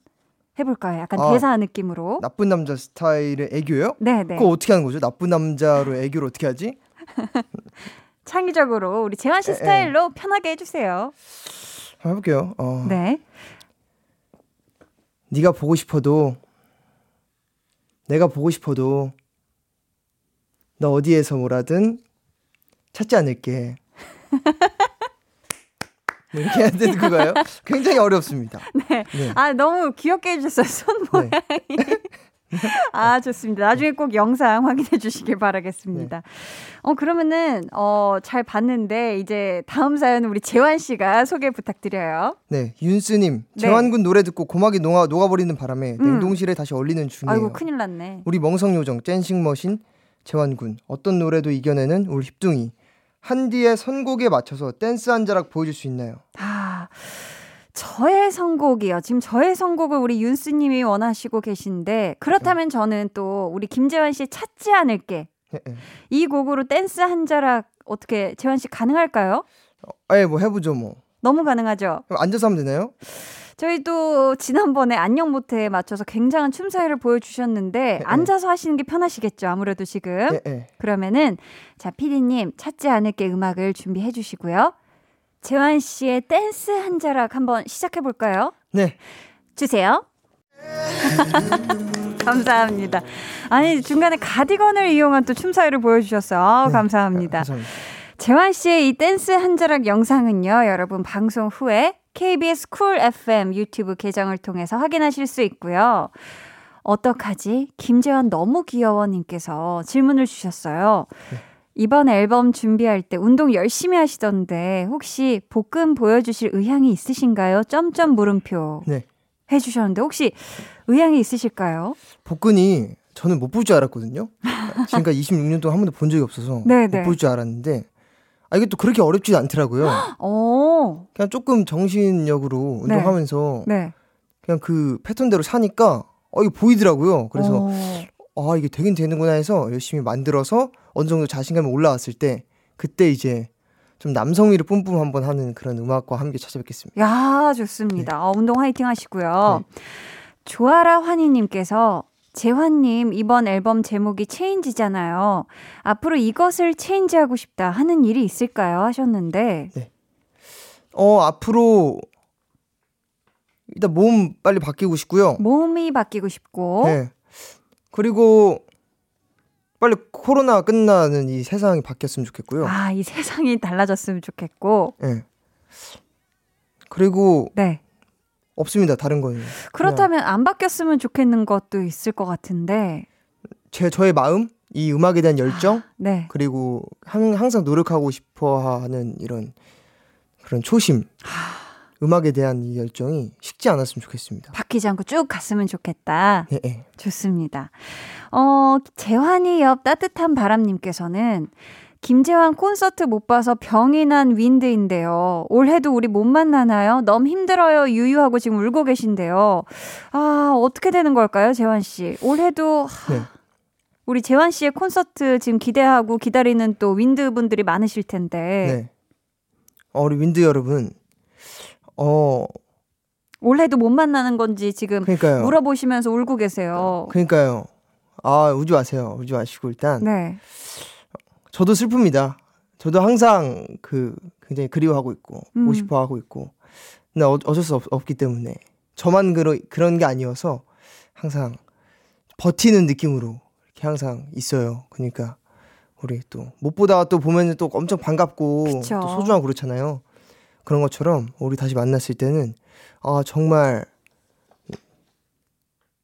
해볼까요? 약간 아, 대사 느낌으로. 나쁜 남자 스타일의 애교요? 네, 네. 그거 어떻게 하는 거죠? 나쁜 남자로 애교를 어떻게 하지? 창의적으로 우리 재환 씨 에, 에. 스타일로 편하게 해주세요. 해볼게요. 어. 네. 네가 보고 싶어도 내가 보고 싶어도 너 어디에서 뭐라든 찾지 않을게. 뭐 이렇게 해야 되는 그거예요? 굉장히 어렵습니다. 네. 네. 아, 너무 귀엽게 해주셨어요. 손 모양이. 아, 좋습니다. 나중에 꼭 영상 확인해 주시길 바라겠습니다. 어, 그러면은, 어, 잘 봤는데, 이제 다음 사연은 우리 재환 씨가 소개 부탁드려요. 네, 윤스님 네. 재환군 노래 듣고 고막이 녹아 녹아버리는 바람에 음. 냉동실에 다시 얼리는 중이에요. 아이고, 큰일 났네. 우리 멍성 요정 dancing machine 재환군 어떤 노래도 이겨내는 우리 힙둥이 한디의 선곡에 맞춰서 댄스 한 자락 보여줄 수 있나요? 아, 저의 선곡이요. 지금 저의 선곡을 우리 윤스님이 원하시고 계신데, 그렇다면 저는 또 우리 김재환 씨 찾지 않을게. 예, 예. 이 곡으로 댄스 한 자락 어떻게 재환 씨 가능할까요? 아예 뭐 해보죠 뭐. 너무 가능하죠? 앉아서 하면 되나요? 저희도 지난번에 안녕 모태에 맞춰서 굉장한 춤사위를 보여주셨는데 네. 앉아서 하시는 게 편하시겠죠 아무래도 지금 예, 예. 그러면은 자 피디님 찾지 않을게 음악을 준비해 주시고요 재환 씨의 댄스 한 자락 한번 시작해 볼까요? 네. 주세요. 감사합니다. 아니 중간에 가디건을 이용한 또 춤사위를 보여주셨어요. 아우, 네. 감사합니다. 감사합니다. 재환 씨의 이 댄스 한 자락 영상은요, 여러분 방송 후에 KBS 쿨 FM 유튜브 계정을 통해서 확인하실 수 있고요. 어떡하지? 김재환 너무 귀여워 님께서 질문을 주셨어요. 이번 앨범 준비할 때 운동 열심히 하시던데 혹시 복근 보여주실 의향이 있으신가요? 점점 물음표 네. 해주셨는데 혹시 의향이 있으실까요? 복근이 저는 못 볼 줄 알았거든요. 지금까지 26년 동안 한 번도 본 적이 없어서 네, 네. 못볼 줄 알았는데 아 이게 또 그렇게 어렵지 않더라고요. 오, 그냥 조금 정신력으로 네. 운동하면서 네. 그냥 그 패턴대로 사니까 어 이게 보이더라고요. 그래서 오. 아 이게 되긴 되는구나 해서 열심히 만들어서 어느 정도 자신감이 올라왔을 때 그때 이제 좀 남성미를 뿜뿜 한번 하는 그런 음악과 함께 찾아뵙겠습니다. 야, 좋습니다. 어, 운동 화이팅 하시고요. 조아라 환희님께서 재환님 이번 앨범 제목이 체인지잖아요. 앞으로 이것을 체인지하고 싶다 하는 일이 있을까요? 하셨는데 어 앞으로 일단 몸 빨리 바뀌고 싶고요. 몸이 바뀌고 싶고 네. 그리고 빨리 코로나 끝나는 이 세상이 바뀌었으면 좋겠고요. 아, 이 세상이 달라졌으면 좋겠고 네. 그리고 네. 없습니다. 다른 거는 그렇다면 안 바뀌었으면 좋겠는 것도 있을 것 같은데 제 저의 마음, 이 음악에 대한 열정, 네. 그리고 항, 항상 노력하고 싶어하는 이런 그런 초심, 음악에 대한 이 열정이 식지 않았으면 좋겠습니다. 바뀌지 않고 쭉 갔으면 좋겠다. 예, 예. 좋습니다. 어, 재환이 옆 따뜻한 바람님께서는 김재환 콘서트 못 봐서 병이 난 윈드인데요. 올해도 우리 못 만나나요? 너무 힘들어요. 유유하고 지금 울고 계신데요. 아, 어떻게 되는 걸까요, 재환 씨? 올해도 하, 네. 우리 재환 씨의 콘서트 지금 기대하고 기다리는 또 윈드 분들이 많으실 텐데. 네. 어, 우리 윈드 여러분, 어, 올해도 못 만나는 건지 지금 그러니까요. 물어보시면서 울고 계세요. 그러니까요. 아, 울지 마세요. 울지 마시고 일단 네. 저도 슬픕니다. 저도 항상 그 굉장히 그리워하고 있고 음. 보고 싶어 하고 있고. 근데 어, 어쩔 수 없, 없기 때문에 저만 그러, 그런 게 아니어서 항상 버티는 느낌으로 이렇게 항상 있어요. 그러니까 우리 또 못 보다가 또 보면 또 엄청 반갑고 그쵸. 또 소중하고 그렇잖아요. 그런 것처럼 우리 다시 만났을 때는 아 정말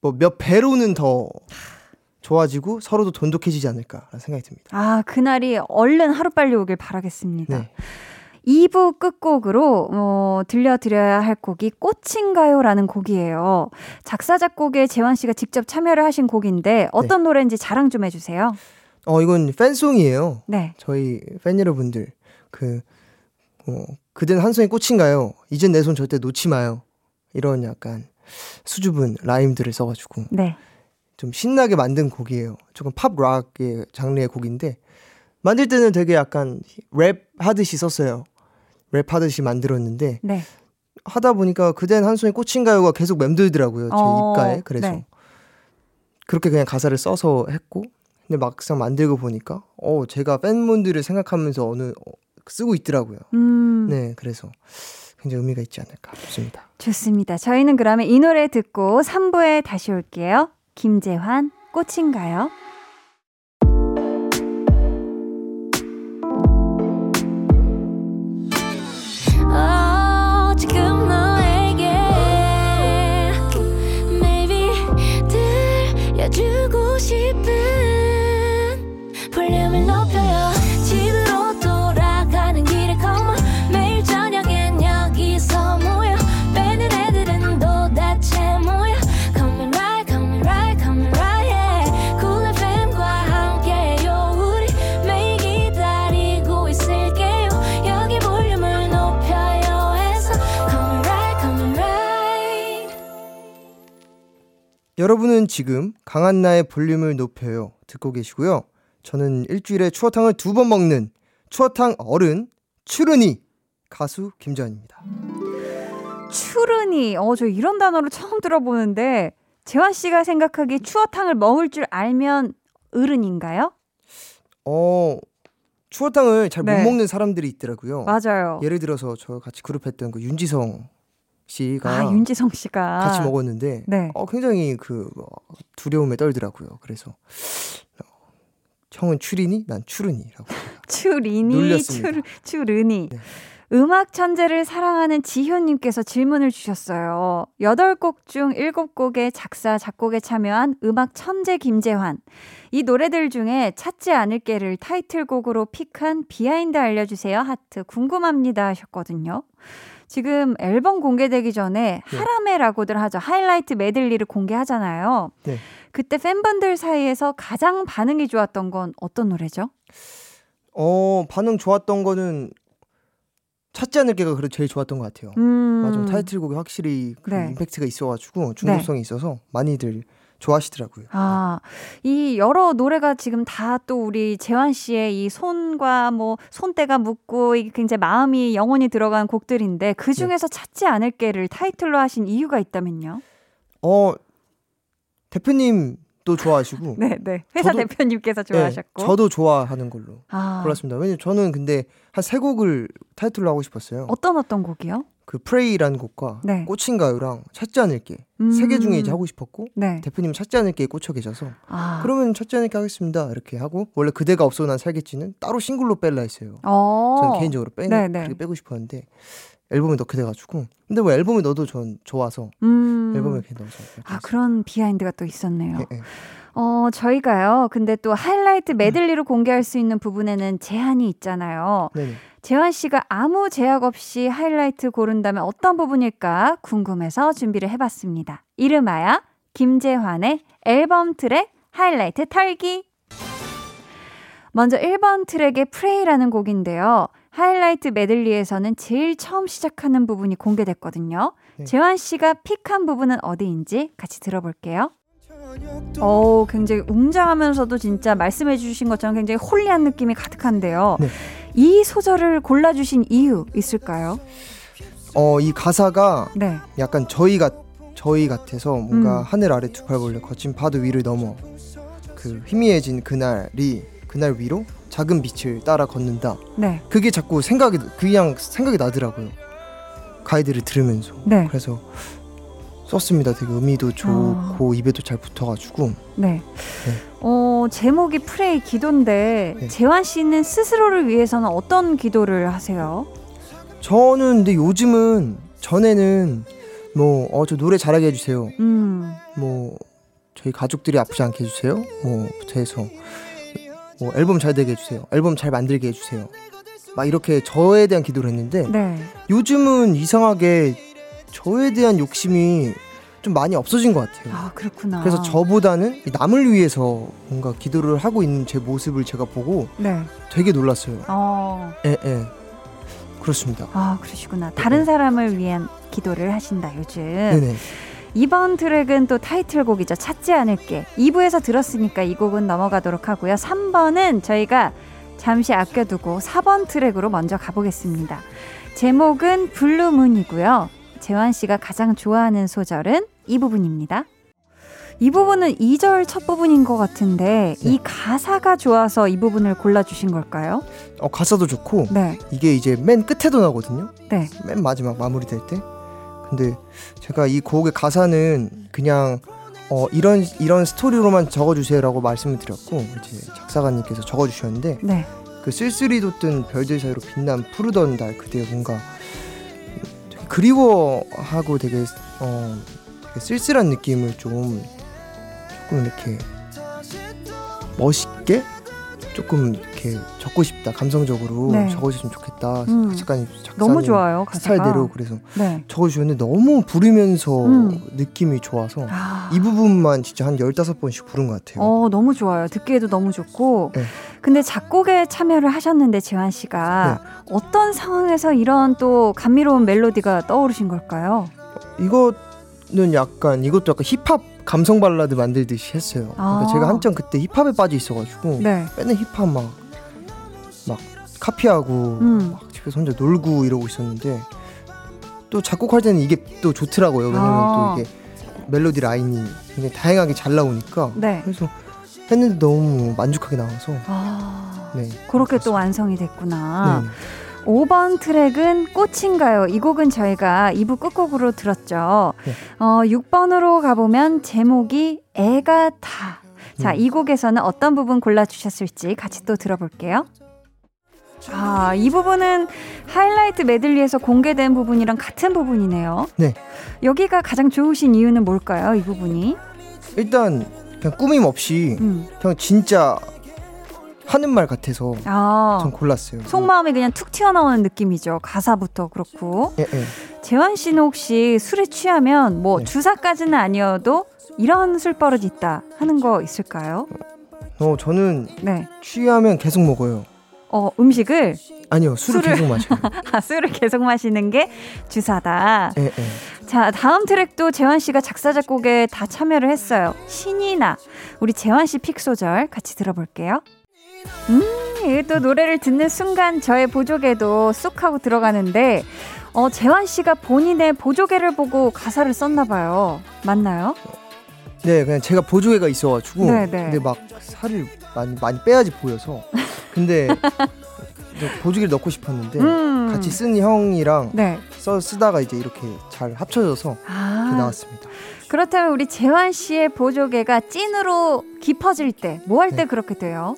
뭐 몇 배로는 더 좋아지고 서로도 돈독해지지 않을까라는 생각이 듭니다. 아, 그날이 얼른 하루빨리 오길 바라겠습니다. 네. 2부 끝곡으로 어, 들려드려야 할 곡이 꽃인가요 라는 곡이에요. 작사 작곡에 재환 씨가 직접 참여를 하신 곡인데 어떤 노래인지 자랑 좀 해주세요. 어 이건 팬송이에요. 네. 저희 팬 여러분들 그 어, 그댄 한 손에 꽃인가요? 이젠 내 손 절대 놓지 마요. 이런 약간 수줍은 라임들을 써가지고 네. 좀 신나게 만든 곡이에요. 조금 팝 락의 장르의 곡인데 만들 때는 되게 약간 랩 하듯이 썼어요. 랩 하듯이 만들었는데 네. 하다 보니까 그댄 한 손에 꽃인가요가 계속 맴돌더라고요. 제 어, 입가에. 그래서 네. 그렇게 그냥 가사를 써서 했고 근데 막상 만들고 보니까 어 제가 팬분들을 생각하면서 어느 어, 쓰고 있더라고요. 음, 네, 그래서 굉장히 의미가 있지 않을까 싶습니다. 좋습니다. 저희는 그러면 이 노래 듣고 3부에 다시 올게요. 김재환, 꽃인가요? 여러분은 지금 강한나의 볼륨을 높여요 듣고 계시고요. 저는 일주일에 추어탕을 두 번 먹는 추어탕 어른 추르니 가수 김재환입니다. 추르니. 어, 저 이런 단어를 처음 들어보는데 재환 씨가 생각하기 추어탕을 먹을 줄 알면 어른인가요? 어 추어탕을 잘못 네. 먹는 사람들이 있더라고요. 맞아요. 예를 들어서 저 같이 그룹 했던 그 윤지성 씨가 아, 윤지성 씨가 같이 먹었는데 네. 어, 굉장히 그 어, 두려움에 떨더라고요. 그래서 어, 형은 추리니 난 추르니라고. 추리니 놀렸습니다. 추르, 추르니 네. 음악 천재를 사랑하는 지효님께서 질문을 주셨어요. 8곡 중 7곡의 작사, 작곡에 참여한 음악 천재 김재환. 이 노래들 중에 찾지 않을게를 타이틀곡으로 pick한 behind 알려주세요. 하트 궁금합니다 하셨거든요. 지금 앨범 공개되기 전에 네. 하라메라고들 하죠. 하이라이트 메들리를 공개하잖아요. 네. 그때 팬분들 사이에서 가장 반응이 좋았던 건 어떤 노래죠? 어 반응 좋았던 거는 찾지 않을 게가 그래 제일 좋았던 것 같아요. 음. 맞아 타이틀곡이 확실히 그 네. 임팩트가 있어가지고 중독성이 있어서 많이들 좋아하시더라고요. 아, 이 여러 노래가 지금 다 또 우리 재환 씨의 이 손과 뭐 손때가 묻고 이게 굉장히 마음이 영혼이 들어간 곡들인데 그 중에서 찾지 않을게를 타이틀로 하신 이유가 있다면요? 어 대표님도 좋아하시고 네, 네. 회사 저도- 대표님께서 네, 좋아하셨고. 저도 좋아하는 걸로 아, 골랐습니다. 왜냐면 저는 근데 한 세 곡을 타이틀로 하고 싶었어요. 어떤 어떤 곡이요? 그 프레이라는 곡과 네. 꽃인가요랑 찾지 않을게 음. 세개 중에 이제 하고 싶었고 네. 대표님 찾지 않을게에 꽂혀 계셔서 아. 그러면 찾지 않을게 하겠습니다 이렇게 하고 원래 그대가 없어 난 살겠지는 따로 싱글로 뺄라 했어요. 어. 저는 개인적으로 빼, 네, 네. 그렇게 빼고 싶었는데 앨범에 넣게 돼가지고 근데 뭐 앨범에 넣어도 전 좋아서 음. 앨범에 이렇게 넣어서 이렇게 아, 그런 behind가 또 있었네요. 네, 네. 어, 저희가요. 근데 또 하이라이트 메들리로 공개할 수 있는 부분에는 제한이 있잖아요. 네네. 재환 씨가 아무 제약 없이 하이라이트 고른다면 어떤 부분일까 궁금해서 준비를 해봤습니다. 이름하여 김재환의 앨범 트랙 하이라이트 털기. 먼저 1번 트랙의 Pray라는 곡인데요. 하이라이트 메들리에서는 제일 처음 시작하는 부분이 공개됐거든요. 네. 재환 씨가 pick한 부분은 어디인지 같이 들어볼게요. 오, 굉장히 웅장하면서도 진짜 말씀해 주신 것처럼 굉장히 홀리한 느낌이 가득한데요. 네. 이 소절을 골라 주신 이유 있을까요? 어, 이 가사가 네. 약간 저희 같 저희 같아서 뭔가 음. 하늘 아래 두 팔 벌려 거친 파도 위를 넘어 그 희미해진 그날이 그날 위로 작은 빛을 따라 걷는다. 네. 그게 자꾸 생각이 그냥 생각이 나더라고요. 가이드를 들으면서 네. 그래서 썼습니다. 되게 의미도 좋고 입에도 잘 붙어가지고 네. 어, 제목이 프레이 기도인데 네. 재환 씨는 스스로를 위해서는 어떤 기도를 하세요? 저는 근데 요즘은 전에는 뭐 어 저 노래 잘하게 해주세요. 음. 뭐 저희 가족들이 아프지 않게 해주세요. 뭐부터 해서 뭐 앨범 잘 되게 해주세요. 앨범 잘 만들게 해주세요. 막 이렇게 저에 대한 기도를 했는데 네. 요즘은 이상하게 저에 대한 욕심이 좀 많이 없어진 것 같아요. 아, 그렇구나. 그래서 저보다는 이 남을 위해서 뭔가 기도를 하고 있는 제 모습을 제가 보고 네. 되게 놀랐어요. 어. 예, 예. 그렇습니다. 아, 그러시구나. 다른 사람을 위한 기도를 하신다, 요즘. 네네. 이번 트랙은 또 타이틀곡이죠. 찾지 않을게. 2부에서 들었으니까 이 곡은 넘어가도록 하고요. 3번은 저희가 잠시 아껴두고 4번 트랙으로 먼저 가보겠습니다. 제목은 Blue Moon이고요. 재환 씨가 가장 좋아하는 소절은 이 부분입니다. 이 부분은 2절 첫 부분인 것 같은데 네. 이 가사가 좋아서 이 부분을 골라주신 걸까요? 어, 가사도 좋고 네, 이게 이제 맨 끝에도 나거든요. 네. 맨 마지막 마무리될 때. 근데 제가 이 곡의 가사는 그냥 어, 이런 이런 스토리로만 적어주세요라고 말씀을 드렸고 이제 작사가님께서 적어주셨는데 네. 그 쓸쓸히 돋던 별들 사이로 빛난 푸르던 날 그대 뭔가 그리워하고 되게 어 되게 쓸쓸한 느낌을 좀 조금 이렇게 멋있게 조금 이렇게 적고 싶다 감성적으로 네. 적어주셨으면 좋겠다 음. 작가님 작사님 너무 좋아요, 가사가. 스타일대로 그래서 네. 적어주셨는데 너무 부르면서 음. 느낌이 좋아서 아. 이 부분만 진짜 한 15번씩 부른 것 같아요 어, 너무 좋아요. 듣기에도 너무 좋고. 네. 근데 작곡에 참여를 하셨는데 재환 씨가 네. 어떤 상황에서 이런 또 감미로운 멜로디가 떠오르신 걸까요? 이거는 약간 이것도 약간 힙합 감성 발라드 만들듯이 했어요. 그러니까 아. 제가 한참 그때 힙합에 빠져 있어가지고 네. 맨날 힙합 막, 막 카피하고 음. 막 집에서 혼자 놀고 이러고 있었는데 또 작곡할 때는 이게 또 좋더라고요. 왜냐면 아. 또 이게 멜로디 라인이 굉장히 다양하게 잘 나오니까 네. 그래서 했는데 너무 만족하게 나와서 아, 네. 그렇게 또 완성이 됐구나. 네. 5번 트랙은 꽃인가요? 이 곡은 저희가 2부 끝곡으로 들었죠. 네. 어, 6번으로 가보면 제목이 애가 타. 자, 음. 이 곡에서는 어떤 부분 골라주셨을지 같이 또 들어볼게요. 아, 이 부분은 하이라이트 메들리에서 공개된 부분이랑 같은 부분이네요. 네. 여기가 가장 좋으신 이유는 뭘까요? 이 부분이? 일단 그냥 꾸밈 없이 음. 그냥 진짜 하는 말 같아서 아, 전 골랐어요. 속마음이 그냥 툭 튀어나오는 느낌이죠. 가사부터 그렇고. 예, 예. 재환 씨는 혹시 술에 취하면 뭐 네. 주사까지는 아니어도 이런 술버릇 있다 하는 거 있을까요? 어 저는 네. 취하면 계속 먹어요. 어, 음식을 아니요 술을, 술을- 계속 마셔요. 아, 술을 계속 마시는 게 주사다. 예, 예. 자, 다음 트랙도 재환 씨가 작사 작곡에 다 참여를 했어요. 신이 나. 우리 재환 씨 pick 소절 같이 들어볼게요. 음, 이게 또 노래를 듣는 순간 저의 보조개도 쑥 하고 들어가는데 어, 재환 씨가 본인의 보조개를 보고 가사를 썼나 봐요. 맞나요? 네, 그냥 제가 보조개가 있어가지고 네, 네. 근데 막 살을 많이 많이 빼야지 보여서 근데 보조개를 넣고 싶었는데 음. 같이 쓴 형이랑 네. 써 쓰다가 이제 이렇게 잘 합쳐져서 이렇게 아, 나왔습니다. 그렇다면 우리 재환 씨의 보조개가 찐으로 깊어질 때, 뭐 할때 네. 그렇게 돼요?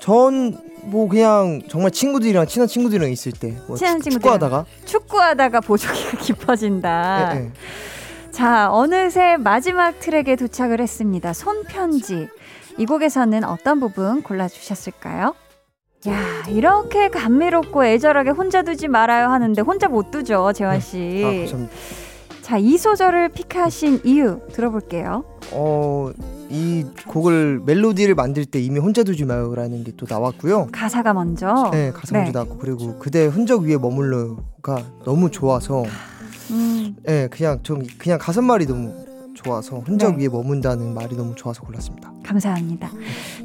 전 뭐 그냥 정말 친구들이랑 친한 친구들이랑 있을 때 뭐 친한 친구들이랑. 축구하다가 축구하다가 보조개가 깊어진다. 예, 예. 자, 어느새 마지막 트랙에 도착을 했습니다. 손편지. 이 곡에서는 어떤 부분 골라주셨을까요? 야, 이렇게 감미롭고 애절하게 혼자 두지 말아요 하는데 혼자 못 두죠, 재환 씨. 아, 감사합니다. 자, 이 소절을 픽하신 이유 들어볼게요. 어, 이 곡을 멜로디를 만들 때 이미 혼자 두지 마요라는 게 또 나왔고요. 가사가 먼저. 네, 가사 네. 먼저 나왔고 그리고 그대 흔적 위에 머물러가 너무 좋아서 음, 네, 그냥 좀 그냥 가사말이 너무 좋아서 흔적 네. 위에 머문다는 말이 너무 좋아서 골랐습니다. 감사합니다.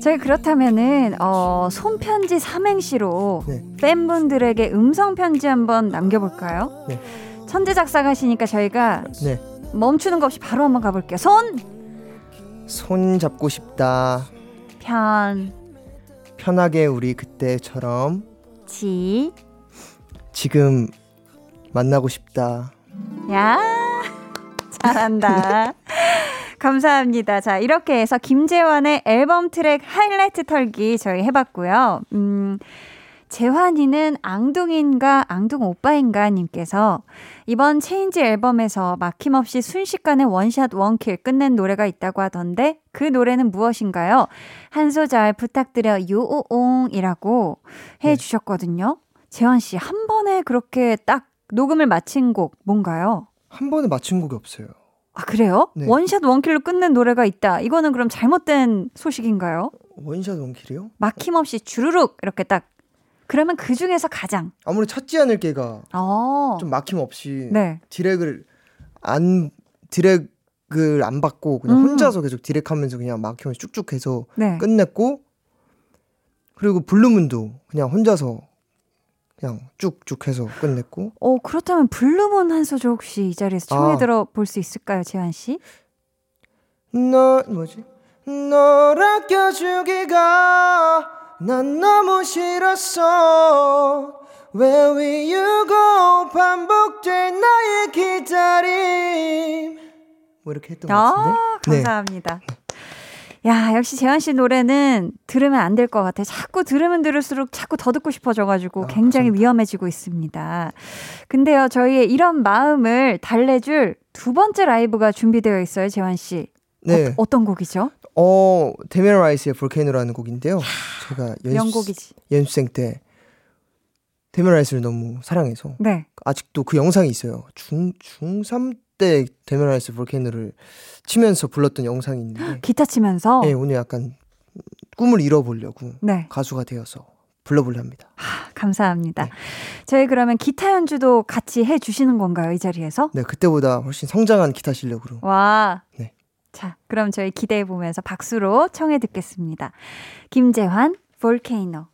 저희 그렇다면은 어, 손편지 삼행시로 네. 팬분들에게 음성 편지 한번 남겨볼까요? 네. 천재 작사가시니까 저희가 네. 멈추는 거 없이 바로 한번 가볼게요. 손, 손 잡고 싶다. 편, 편하게 우리 그때처럼 지, 지금 만나고 싶다. 야, 잘한다. 감사합니다. 자, 이렇게 해서 김재환의 앨범 트랙 하이라이트 털기 저희 해봤고요. 음, 재환이는 앙둥인가 앙둥 오빠인가 님께서 이번 Change 앨범에서 막힘없이 순식간에 one shot one kill 끝낸 노래가 있다고 하던데 그 노래는 무엇인가요? 한 소절 부탁드려 요옹이라고 해 주셨거든요. 재환 씨 한 번에 그렇게 딱 녹음을 마친 곡 뭔가요? 한 번에 마친 곡이 없어요. 아 그래요? 네. one shot one kill로 끝낸 노래가 있다. 이거는 그럼 잘못된 소식인가요? one shot one kill이요? 막힘없이 주르륵 이렇게 딱 그러면 그 중에서 가장 아무리 찾지 않을 게가 어. 좀 막힘 없이 네. 디렉을 안 디렉을 안 받고 그냥 음. 혼자서 계속 디렉하면서 그냥 막힘 없이 쭉쭉 해서 네. 끝냈고 그리고 Blue Moon도 그냥 혼자서 그냥 쭉쭉 해서 끝냈고 어 그렇다면 Blue Moon 한 소절 혹시 이 자리에서 청해 아. 들어 볼 수 있을까요, 재환 씨? 너 뭐지? 널 아껴주기가 난 너무 싫었어 Where will you go 반복된 나의 기다림 뭐 이렇게 했던 것 같은데 아, 네. 감사합니다. 야, 역시 재환 씨 노래는 들으면 안 될 것 같아요. 자꾸 들으면 들을수록 자꾸 더 듣고 싶어져가지고 아, 굉장히 감사합니다. 위험해지고 있습니다. 근데요, 저희의 이런 마음을 달래줄 두 번째 라이브가 준비되어 있어요, 재환 씨. 네. 어, 떤 곡이죠? 어, 데미안 라이스의 Volcano라는 곡인데요. 제가 연습, 명곡이지. 연습생 때 데미안 라이스를 너무 사랑해서 네. 아직도 그 영상이 있어요. 중, 중3 때 데미안 라이스 Volcano를 치면서 불렀던 영상이 있는데 기타 치면서. 네, 오늘 약간 꿈을 이뤄보려고 네. 가수가 되어서 불러보려 합니다. 감사합니다. 네. 저희 그러면 기타 연주도 같이 해 주시는 건가요, 이 자리에서? 네, 그때보다 훨씬 성장한 기타 실력으로. 와. 네. 자, 그럼 저희 기대해 보면서 박수로 청해 듣겠습니다. 김재환, 볼케이노.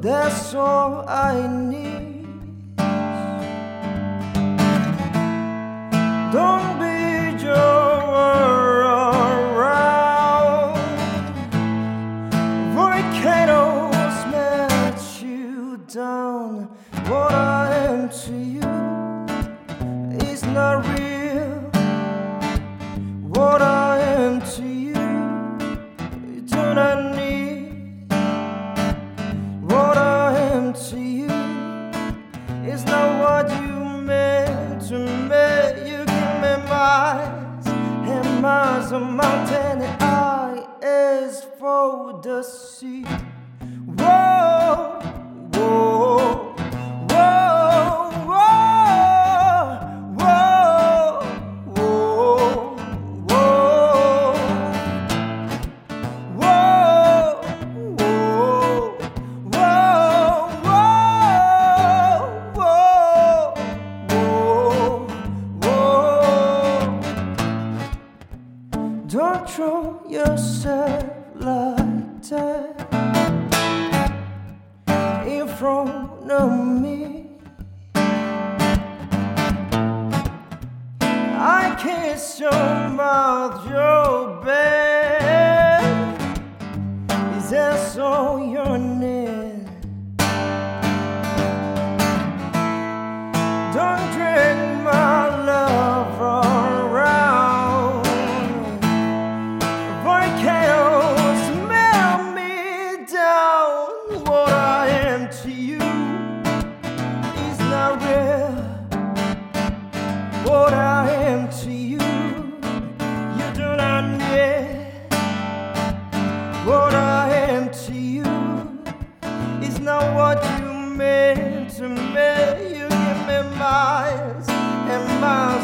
That's all I need. Don't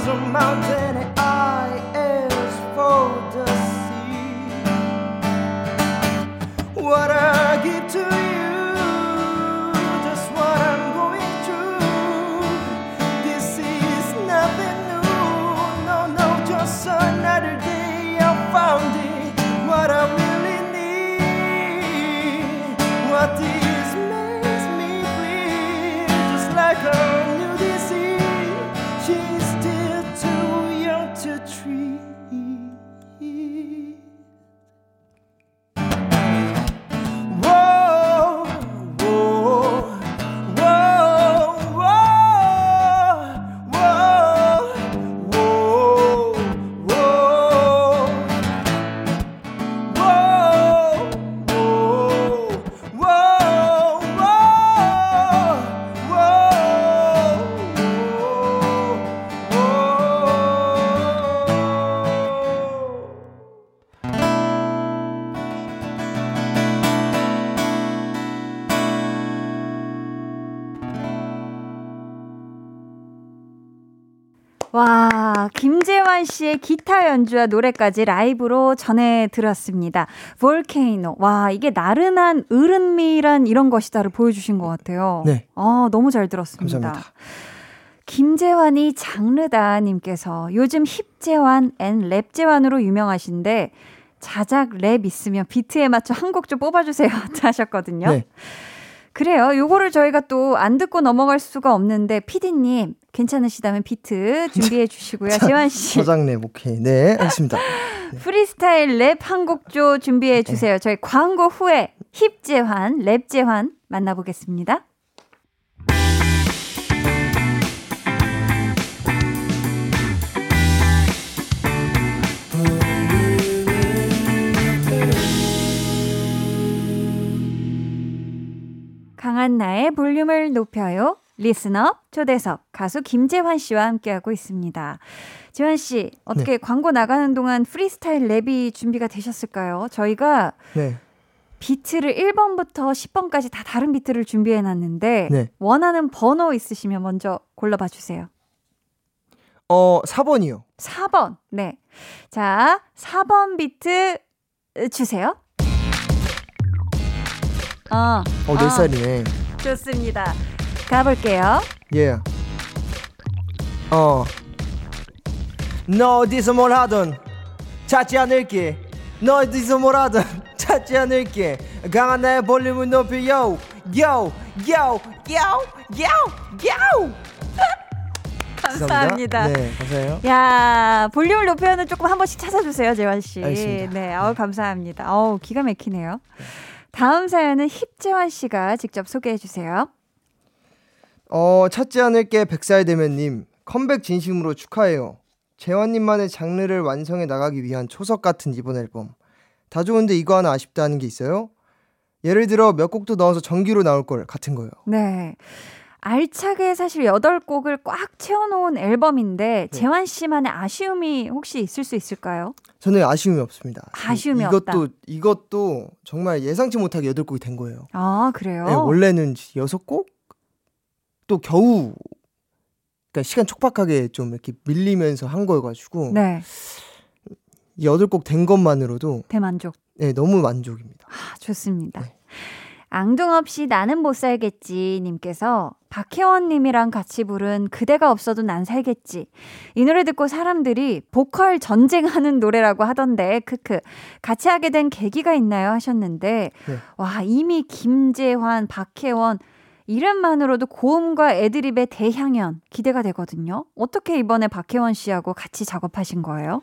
a mountain. 김재환 씨의 기타 연주와 노래까지 라이브로 전해 들었습니다. Volcano. 와, 이게 나른한 으른미란 이런 것이다를 보여주신 것 같아요. 네. 아, 너무 잘 들었습니다. 감사합니다. 김재환이 장르다님께서 요즘 hip재환 and 랩재환으로 유명하신데 자작 랩 있으면 비트에 맞춰 한 곡 좀 뽑아주세요 하셨거든요. 네. 그래요. 요거를 저희가 또 안 듣고 넘어갈 수가 없는데 피디님 괜찮으시다면 비트 준비해 주시고요. 재환 씨 자작 랩 오케이. 네, 알겠습니다. 프리스타일 랩 한 곡조 준비해 주세요. 저희 광고 후에 힙 재환, 랩 재환 만나보겠습니다. 한나의 볼륨을 높여요. listener 초대석 가수 김재환 씨와 함께하고 있습니다. 재환 씨, 어떻게 네. 광고 나가는 동안 프리스타일 랩이 준비가 되셨을까요? 저희가 네. 비트를 1번부터 10번까지 다 다른 비트를 준비해 놨는데 네. 원하는 번호 있으시면 먼저 골라봐 주세요. 어, 4번이요. 4번. 네. 자, 4번 비트 주세요. 어, 어, 내 아. 살이네. 좋습니다. 가볼게요. 예. 어. 너 어디서 뭘 하든 찾지 않을게. 너 어디서 뭘 하든 찾지 않을게. 강한 나의 볼륨을 높여 요. 요. 요. 요. 요. 요. 감사합니다. 네, 감사해요. 야, 볼륨을 높여는 조금 한 번씩 찾아주세요, 재환 씨. 알겠습니다. 네, 어우, 감사합니다. 어우, 기가 막히네요. 다음 사연은 힙재환 씨가 직접 소개해 주세요. 어, 찾지 않을게 백살 대면님 컴백 진심으로 축하해요. 재환님만의 장르를 완성해 나가기 위한 초석 같은 이번 앨범. 다 좋은데 이거 하나 아쉽다는 게 있어요? 예를 들어 몇 곡도 넣어서 정기로 나올 걸 같은 거요. 네. 알차게 사실 8곡을 꽉 채워놓은 앨범인데, 네. 재환 씨만의 아쉬움이 혹시 있을 수 있을까요? 저는 아쉬움이 없습니다. 아쉬움이 이것도 없다. 이것도 정말 예상치 못하게 여덟 곡이 된 거예요. 아, 그래요? 네, 원래는 여섯 곡? 또 겨우 그러니까 시간 촉박하게 좀 이렇게 밀리면서 한 거여가지고 네, 이 여덟 곡 된 것만으로도 대만족. 네, 너무 만족입니다. 아, 좋습니다. 네. 앙둥 없이 나는 못 살겠지 님께서 박혜원 님이랑 같이 부른 그대가 없어도 난 살겠지. 이 노래 듣고 사람들이 보컬 전쟁하는 노래라고 하던데 크크. 같이 하게 된 계기가 있나요 하셨는데 네. 와, 이미 김재환, 박혜원 이름만으로도 고음과 애드립의 대향연 기대가 되거든요. 어떻게 이번에 박혜원 씨하고 같이 작업하신 거예요?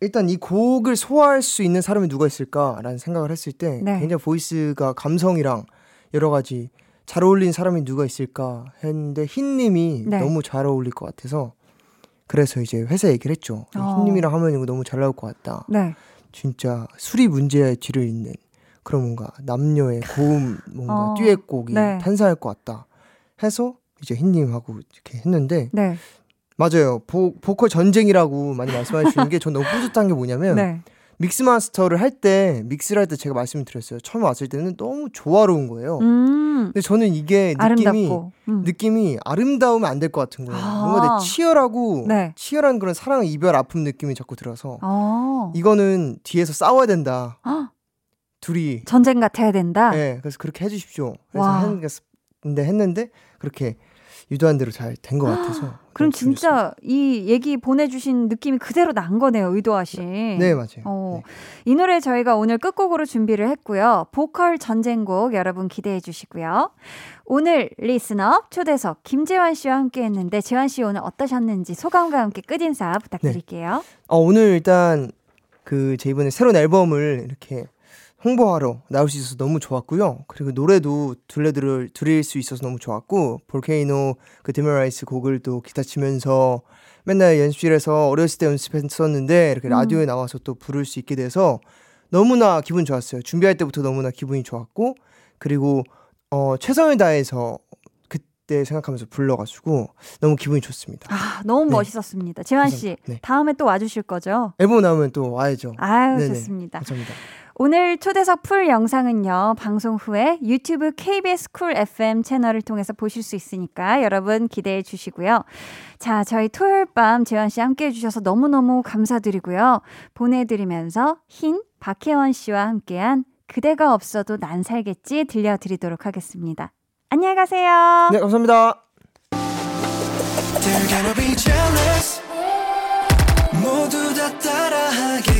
일단 이 곡을 소화할 수 있는 사람이 누가 있을까라는 생각을 했을 때 네. 굉장히 voice가 감성이랑 여러 가지 잘 어울리는 사람이 누가 있을까 했는데 흰님이 네. 너무 잘 어울릴 것 같아서 그래서 이제 회사 얘기를 했죠. 어. 흰님이랑 하면 이거 너무 잘 나올 것 같다. 네. 진짜 수리 문제의 뒤를 잇는 그런 뭔가 남녀의 고음 뭔가 어. 듀엣곡이 네. 탄생할 것 같다 해서 이제 흰님하고 이렇게 했는데 네. 맞아요 보, 보컬 전쟁이라고 많이 말씀해 주는 게 전 너무 뿌듯한 게 뭐냐면 네. 믹스 마스터를 할 때 믹스를 할 때 제가 말씀을 드렸어요 처음 왔을 때는 너무 조화로운 거예요 음. 근데 저는 이게 느낌이. 음. 느낌이 아름다우면 안 될 것 같은 거예요 아. 뭔가 내 치열하고 네. 치열한 그런 사랑 이별 아픔 느낌이 자꾸 들어서 어. 이거는 뒤에서 싸워야 된다 헉, 둘이 전쟁 같아야 된다. 네, 그래서 그렇게 해주십시오. 그래서 와. 했는데 했는데 그렇게 유도한 대로 잘 된 것 같아서. 그럼 너무 기분 진짜 이 얘기 보내주신 느낌이 그대로 난 거네요, 의도하신. 좋습니다. 네 맞아요. 어, 네. 이 노래 저희가 오늘 끝곡으로 준비를 했고요. 보컬 전쟁곡 여러분 기대해 주시고요. 오늘 listener 초대석 김재환 씨와 함께 했는데 재환 씨 오늘 어떠셨는지 소감과 함께 끝인사 부탁드릴게요. 어, 오늘 일단 그 제 이번에 새로운 앨범을 이렇게 홍보하러 나올 수 있어서 너무 좋았고요. 그리고 노래도 들려드릴 드릴 수 있어서 너무 좋았고 Volcano 그 데미안 라이스 곡을 또 기타 치면서 맨날 연습실에서 어렸을 때 연습했었는데 이렇게 음. 라디오에 나와서 또 부를 수 있게 돼서 너무나 기분 좋았어요. 준비할 때부터 너무나 기분이 좋았고 그리고 어 최선을 다해서 그때 생각하면서 불러가지고 너무 기분이 좋습니다. 아, 너무 네. 멋있었습니다. 재환 씨. 네. 다음에 또 와주실 거죠? 앨범 나오면 또 와야죠. 아유, 네네. 좋습니다. 감사합니다. 오늘 초대석 full 영상은요, 방송 후에 유튜브 KBS 쿨 FM 채널을 통해서 보실 수 있으니까 여러분 기대해 주시고요. 자, 저희 토요일 밤 재환 씨 함께 해주셔서 너무너무 감사드리고요. 보내드리면서 흰 박혜원 씨와 함께한 그대가 없어도 난 살겠지 들려드리도록 하겠습니다. 안녕히 가세요. 네, 감사합니다. 모두 다 따라하게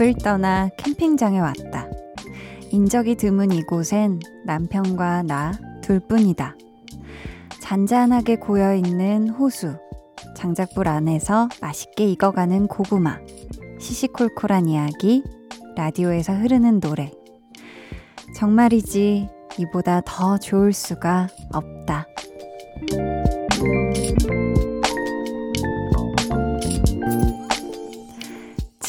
집을 떠나 캠핑장에 왔다. 인적이 드문 이곳엔 남편과 나 둘뿐이다. 잔잔하게 고여 있는 호수, 장작불 안에서 맛있게 익어가는 고구마, 시시콜콜한 이야기, 라디오에서 흐르는 노래. 정말이지 이보다 더 좋을 수가 없다.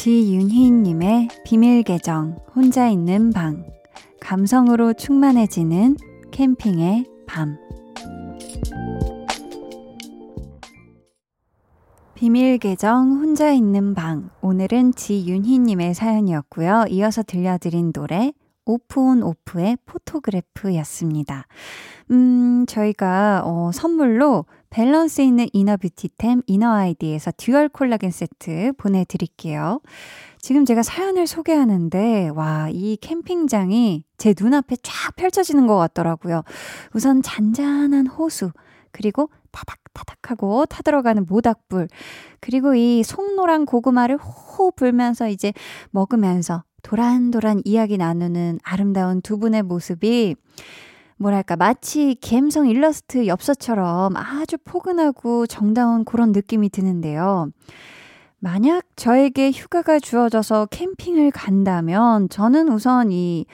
지윤희님의 비밀 계정, 혼자 있는 방. 감성으로 충만해지는 캠핑의 밤. 비밀 계정 혼자 있는 방. 오늘은 지윤희님의 사연이었고요. 이어서 들려드린 노래 offonoff의 Photograph였습니다. 음, 저희가 어, 선물로 밸런스 있는 inner beauty템 이너 아이디에서 dual 콜라겐 세트 보내드릴게요. 지금 제가 사연을 소개하는데, 와, 이 캠핑장이 제 눈앞에 쫙 펼쳐지는 것 같더라고요. 우선 잔잔한 호수, 그리고 타닥타닥하고 타들어가는 모닥불, 그리고 이 송노란 고구마를 호 불면서 이제 먹으면서 도란도란 이야기 나누는 아름다운 두 분의 모습이 뭐랄까 마치 갬성 일러스트 엽서처럼 아주 포근하고 정다운 그런 느낌이 드는데요. 만약 저에게 휴가가 주어져서 캠핑을 간다면 저는 우선 이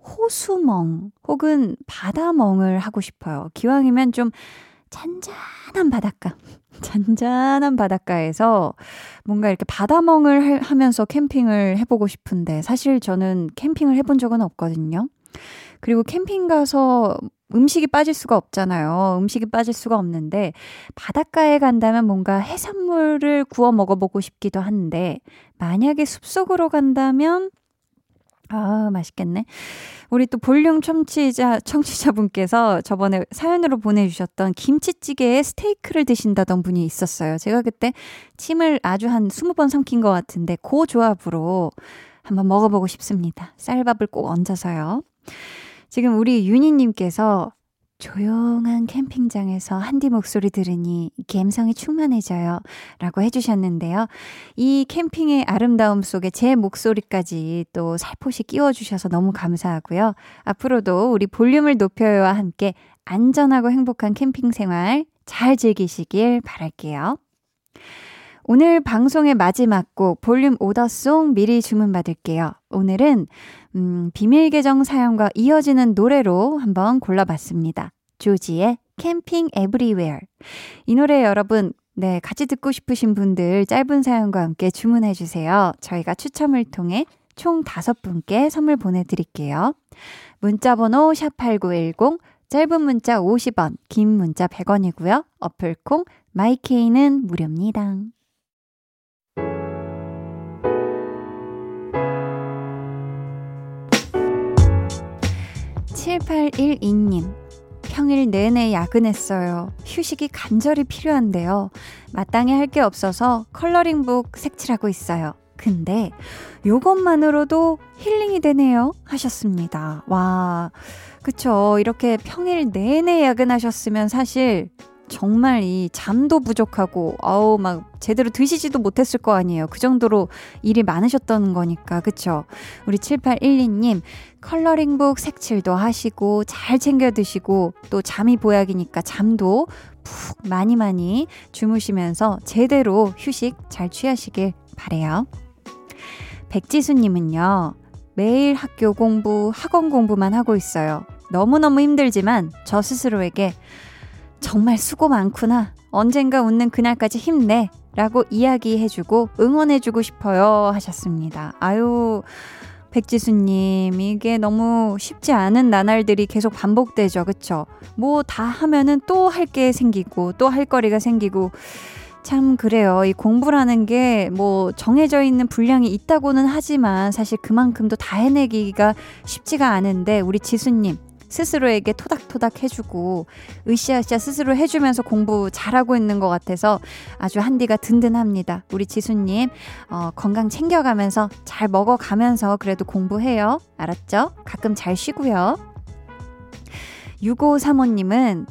호수멍 혹은 바다멍을 하고 싶어요. 기왕이면 좀 잔잔한 바닷가, 잔잔한 바닷가에서 뭔가 이렇게 바다멍을 하면서 캠핑을 해보고 싶은데 사실 저는 캠핑을 해본 적은 없거든요. 그리고 캠핑 가서 음식이 빠질 수가 없잖아요. 음식이 빠질 수가 없는데 바닷가에 간다면 뭔가 해산물을 구워 먹어보고 싶기도 한데 만약에 숲속으로 간다면 아, 맛있겠네. 우리 또 볼륨 청취자, 청취자분께서 저번에 사연으로 보내주셨던 김치찌개에 스테이크를 드신다던 분이 있었어요. 제가 그때 침을 아주 한 20번 삼킨 것 같은데, 그 조합으로 한번 먹어보고 싶습니다. 쌀밥을 꼭 얹어서요. 지금 우리 윤희님께서 조용한 캠핑장에서 한디 목소리 들으니 감성이 충만해져요. 라고 해주셨는데요. 이 캠핑의 아름다움 속에 제 목소리까지 또 살포시 끼워주셔서 너무 감사하고요. 앞으로도 우리 볼륨을 높여요와 함께 안전하고 행복한 캠핑 생활 잘 즐기시길 바랄게요. 오늘 방송의 마지막 곡 볼륨 오더송 미리 주문받을게요. 오늘은 음, 비밀 계정 사연과 이어지는 노래로 한번 골라봤습니다. 조지의 캠핑 에브리웨어. 이 노래 여러분 네, 같이 듣고 싶으신 분들 짧은 사연과 함께 주문해 주세요. 저희가 추첨을 통해 총 다섯 분께 선물 보내드릴게요. 문자 번호 샵8910 짧은 문자 50원, 긴 문자 100원이고요. 어플콩 마이케이는 무료입니다. 7812님. 평일 내내 야근했어요. 휴식이 간절히 필요한데요. 마땅히 할 게 없어서 컬러링북 색칠하고 있어요. 근데 요것만으로도 힐링이 되네요. 하셨습니다. 와, 그쵸. 이렇게 평일 내내 야근하셨으면 사실 정말 이 잠도 부족하고 아우 막 제대로 드시지도 못했을 거 아니에요. 그 정도로 일이 많으셨던 거니까. 그쵸? 우리 7812님 컬러링북 색칠도 하시고 잘 챙겨 드시고 또 잠이 보약이니까 잠도 푹 많이 많이 주무시면서 제대로 휴식 잘 취하시길 바래요. 백지수님은요. 매일 학교 공부, 학원 공부만 하고 있어요. 너무너무 힘들지만 저 스스로에게 정말 수고 많구나. 언젠가 웃는 그날까지 힘내. 라고 이야기해주고 응원해주고 싶어요. 하셨습니다. 아유, 백지수님, 이게 너무 쉽지 않은 나날들이 계속 반복되죠. 그쵸? 뭐 다 하면은 또 할 게 생기고, 또 할 거리가 생기고, 참 그래요. 이 공부라는 게 뭐 정해져 있는 분량이 있다고는 하지만 사실 그만큼도 다 해내기가 쉽지가 않은데 우리 지수님 스스로에게 토닥토닥 해주고 으쌰으쌰 스스로 해주면서 공부 잘하고 있는 것 같아서 아주 한디가 든든합니다. 우리 지수님 어, 건강 챙겨가면서 잘 먹어가면서 그래도 공부해요. 알았죠? 가끔 잘 쉬고요. 6535님은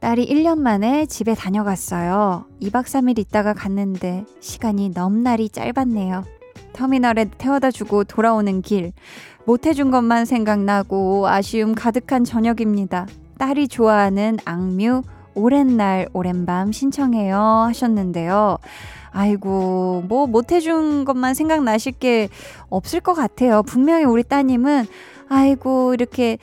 딸이 1년 만에 집에 다녀갔어요. 2박 3일 있다가 갔는데 시간이 넘나리 짧았네요. 터미널에 태워다 주고 돌아오는 길. 못해준 것만 생각나고 아쉬움 가득한 저녁입니다. 딸이 좋아하는 악뮤, 오랜 날, 오랜 밤 신청해요 하셨는데요. 아이고, 뭐 못해준 것만 생각나실 게 없을 것 같아요. 분명히 우리 따님은 아이고, 이렇게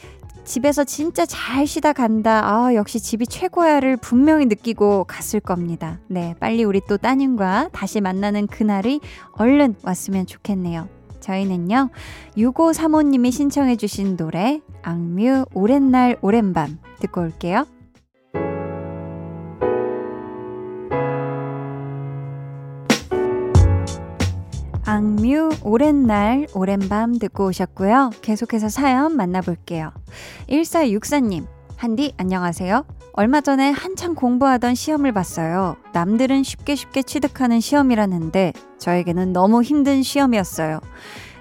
집에서 진짜 잘 쉬다 간다. 아, 역시 집이 최고야를 분명히 느끼고 갔을 겁니다. 네, 빨리 우리 또 따님과 다시 만나는 그날이 얼른 왔으면 좋겠네요. 저희는요, 6535님이 신청해주신 노래, 악뮤, 오랜 날, 오랜 밤, 듣고 올게요. 악뮤 오랜 날 오랜 밤 듣고 오셨고요. 계속해서 사연 만나볼게요. 1464님 한디 안녕하세요. 얼마 전에 한창 공부하던 시험을 봤어요. 남들은 쉽게 쉽게 취득하는 시험이라는데 저에게는 너무 힘든 시험이었어요.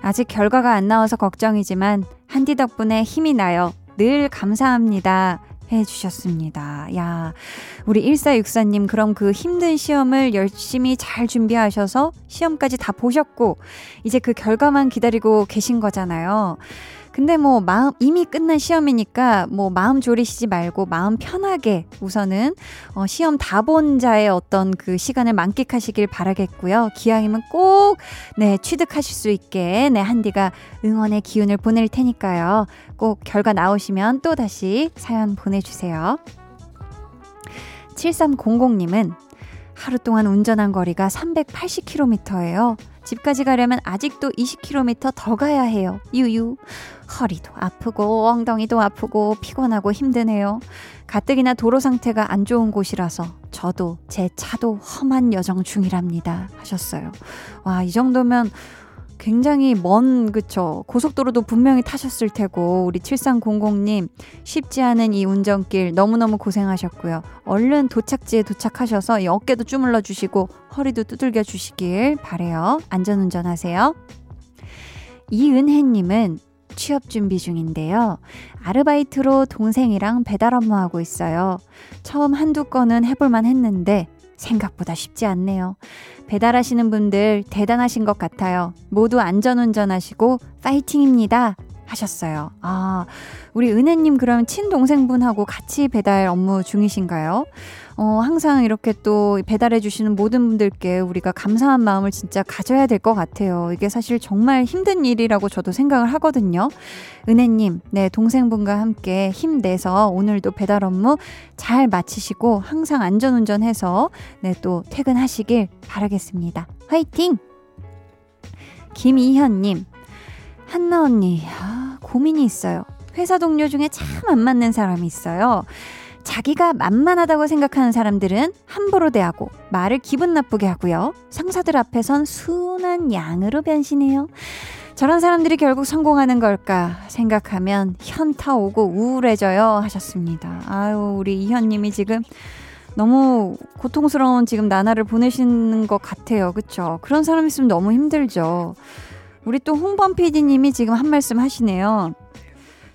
아직 결과가 안 나와서 걱정이지만 한디 덕분에 힘이 나요. 늘 감사합니다. 해 주셨습니다. 야, 우리 1464님, 그럼 그 힘든 시험을 열심히 잘 준비하셔서 시험까지 다 보셨고, 이제 그 결과만 기다리고 계신 거잖아요. 근데 뭐 마음 이미 끝난 시험이니까 뭐 마음 졸이시지 말고 마음 편하게 우선은 어, 시험 다본 자의 어떤 그 시간을 만끽하시길 바라겠고요. 기왕이면 꼭 네, 취득하실 수 있게 네, 한디가 응원의 기운을 보낼 테니까요. 꼭 결과 나오시면 또 다시 사연 보내 주세요. 7300님은 하루 동안 운전한 거리가 380km예요. 집까지 가려면 아직도 20km 더 가야 해요. 유유. 허리도 아프고 엉덩이도 아프고 피곤하고 힘드네요. 가뜩이나 도로 상태가 안 좋은 곳이라서 저도 제 차도 험한 여정 중이랍니다. 하셨어요. 와, 이 정도면 굉장히 먼, 그쵸. 고속도로도 분명히 타셨을 테고, 우리 7300님, 쉽지 않은 이 운전길 너무너무 고생하셨고요. 얼른 도착지에 도착하셔서 이 어깨도 주물러 주시고, 허리도 두들겨 주시길 바래요 안전운전 하세요. 이은혜 님은 취업 준비 중인데요. 아르바이트로 동생이랑 배달 업무하고 있어요. 처음 한두 건은 해볼만 했는데, 생각보다 쉽지 않네요. 배달하시는 분들 대단하신 것 같아요. 모두 안전운전하시고 파이팅입니다. 하셨어요. 아, 우리 은혜님 그럼 친동생분하고 같이 배달 업무 중이신가요? 어, 항상 이렇게 또 배달해주시는 모든 분들께 우리가 감사한 마음을 진짜 가져야 될 것 같아요. 이게 사실 정말 힘든 일이라고 저도 생각을 하거든요. 은혜님, 네, 동생분과 함께 힘내서 오늘도 배달 업무 잘 마치시고 항상 안전운전해서 네, 또 퇴근하시길 바라겠습니다. 화이팅! 김이현님, 한나 언니, 아, 고민이 있어요. 회사 동료 중에 참 안 맞는 사람이 있어요. 자기가 만만하다고 생각하는 사람들은 함부로 대하고 말을 기분 나쁘게 하고요. 상사들 앞에선 순한 양으로 변신해요. 저런 사람들이 결국 성공하는 걸까 생각하면 현타 오고 우울해져요 하셨습니다. 아유 우리 이현님이 지금 너무 고통스러운 지금 나날을 보내시는 것 같아요. 그쵸? 그런 사람 있으면 너무 힘들죠. 우리 또 홍범 PD님이 지금 한 말씀 하시네요.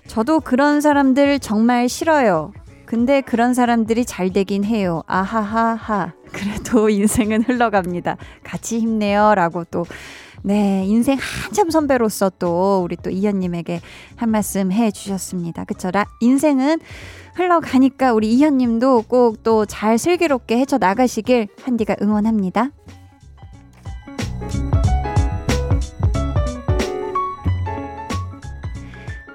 저도 그런 사람들 정말 싫어요. 근데 그런 사람들이 잘 되긴 해요. 아하하하. 그래도 인생은 흘러갑니다. 같이 힘내요. 라고 또, 네, 인생 한참 선배로서 또 우리 또 이현님에게 한 말씀 해 주셨습니다. 그쵸? 라, 인생은 흘러가니까 우리 이현님도 꼭 또 잘 슬기롭게 헤쳐 나가시길 한디가 응원합니다.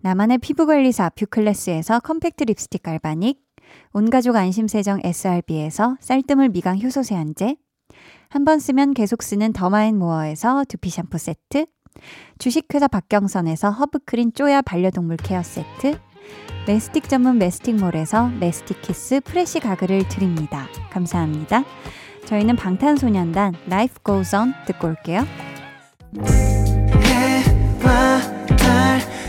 나만의 피부관리사 뷰클래스에서 compact 립스틱 galvanic, 온가족 안심세정 SRB에서 쌀뜨물 미강 효소 세안제, 한 번 쓰면 계속 쓰는 더마앤모어에서 두피 샴푸 세트, 주식회사 박경선에서 허브크린 쪼야 반려동물 care 세트, 메스틱 전문 메스틱몰에서 메스틱 키스 프레시 가글을 드립니다. 감사합니다. 저희는 방탄소년단 Life Goes On 듣고 올게요.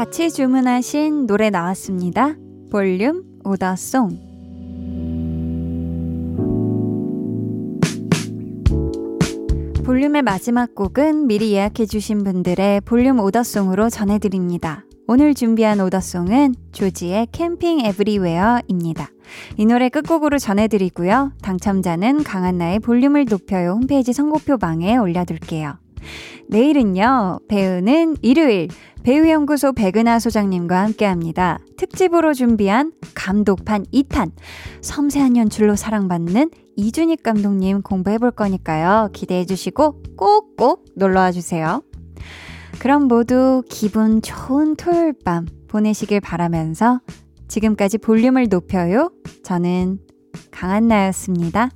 같이 주문하신 노래 나왔습니다. 볼륨 오더송. 볼륨의 마지막 곡은 미리 예약해주신 분들의 볼륨 오더송으로 전해드립니다. 오늘 준비한 오더송은 조지의 캠핑 에브리웨어입니다. 이 노래 끝곡으로 전해드리고요. 당첨자는 강한나의 볼륨을 높여요 홈페이지 선곡표 방에 올려둘게요. 내일은요, 배우는 일요일, 배우연구소 백은하 소장님과 함께 합니다. 특집으로 준비한 감독판 2탄, 섬세한 연출로 사랑받는 이준익 감독님 공부해 볼 거니까요. 기대해 주시고 꼭꼭 놀러 와 주세요. 그럼 모두 기분 좋은 토요일 밤 보내시길 바라면서 지금까지 볼륨을 높여요. 저는 강한나였습니다.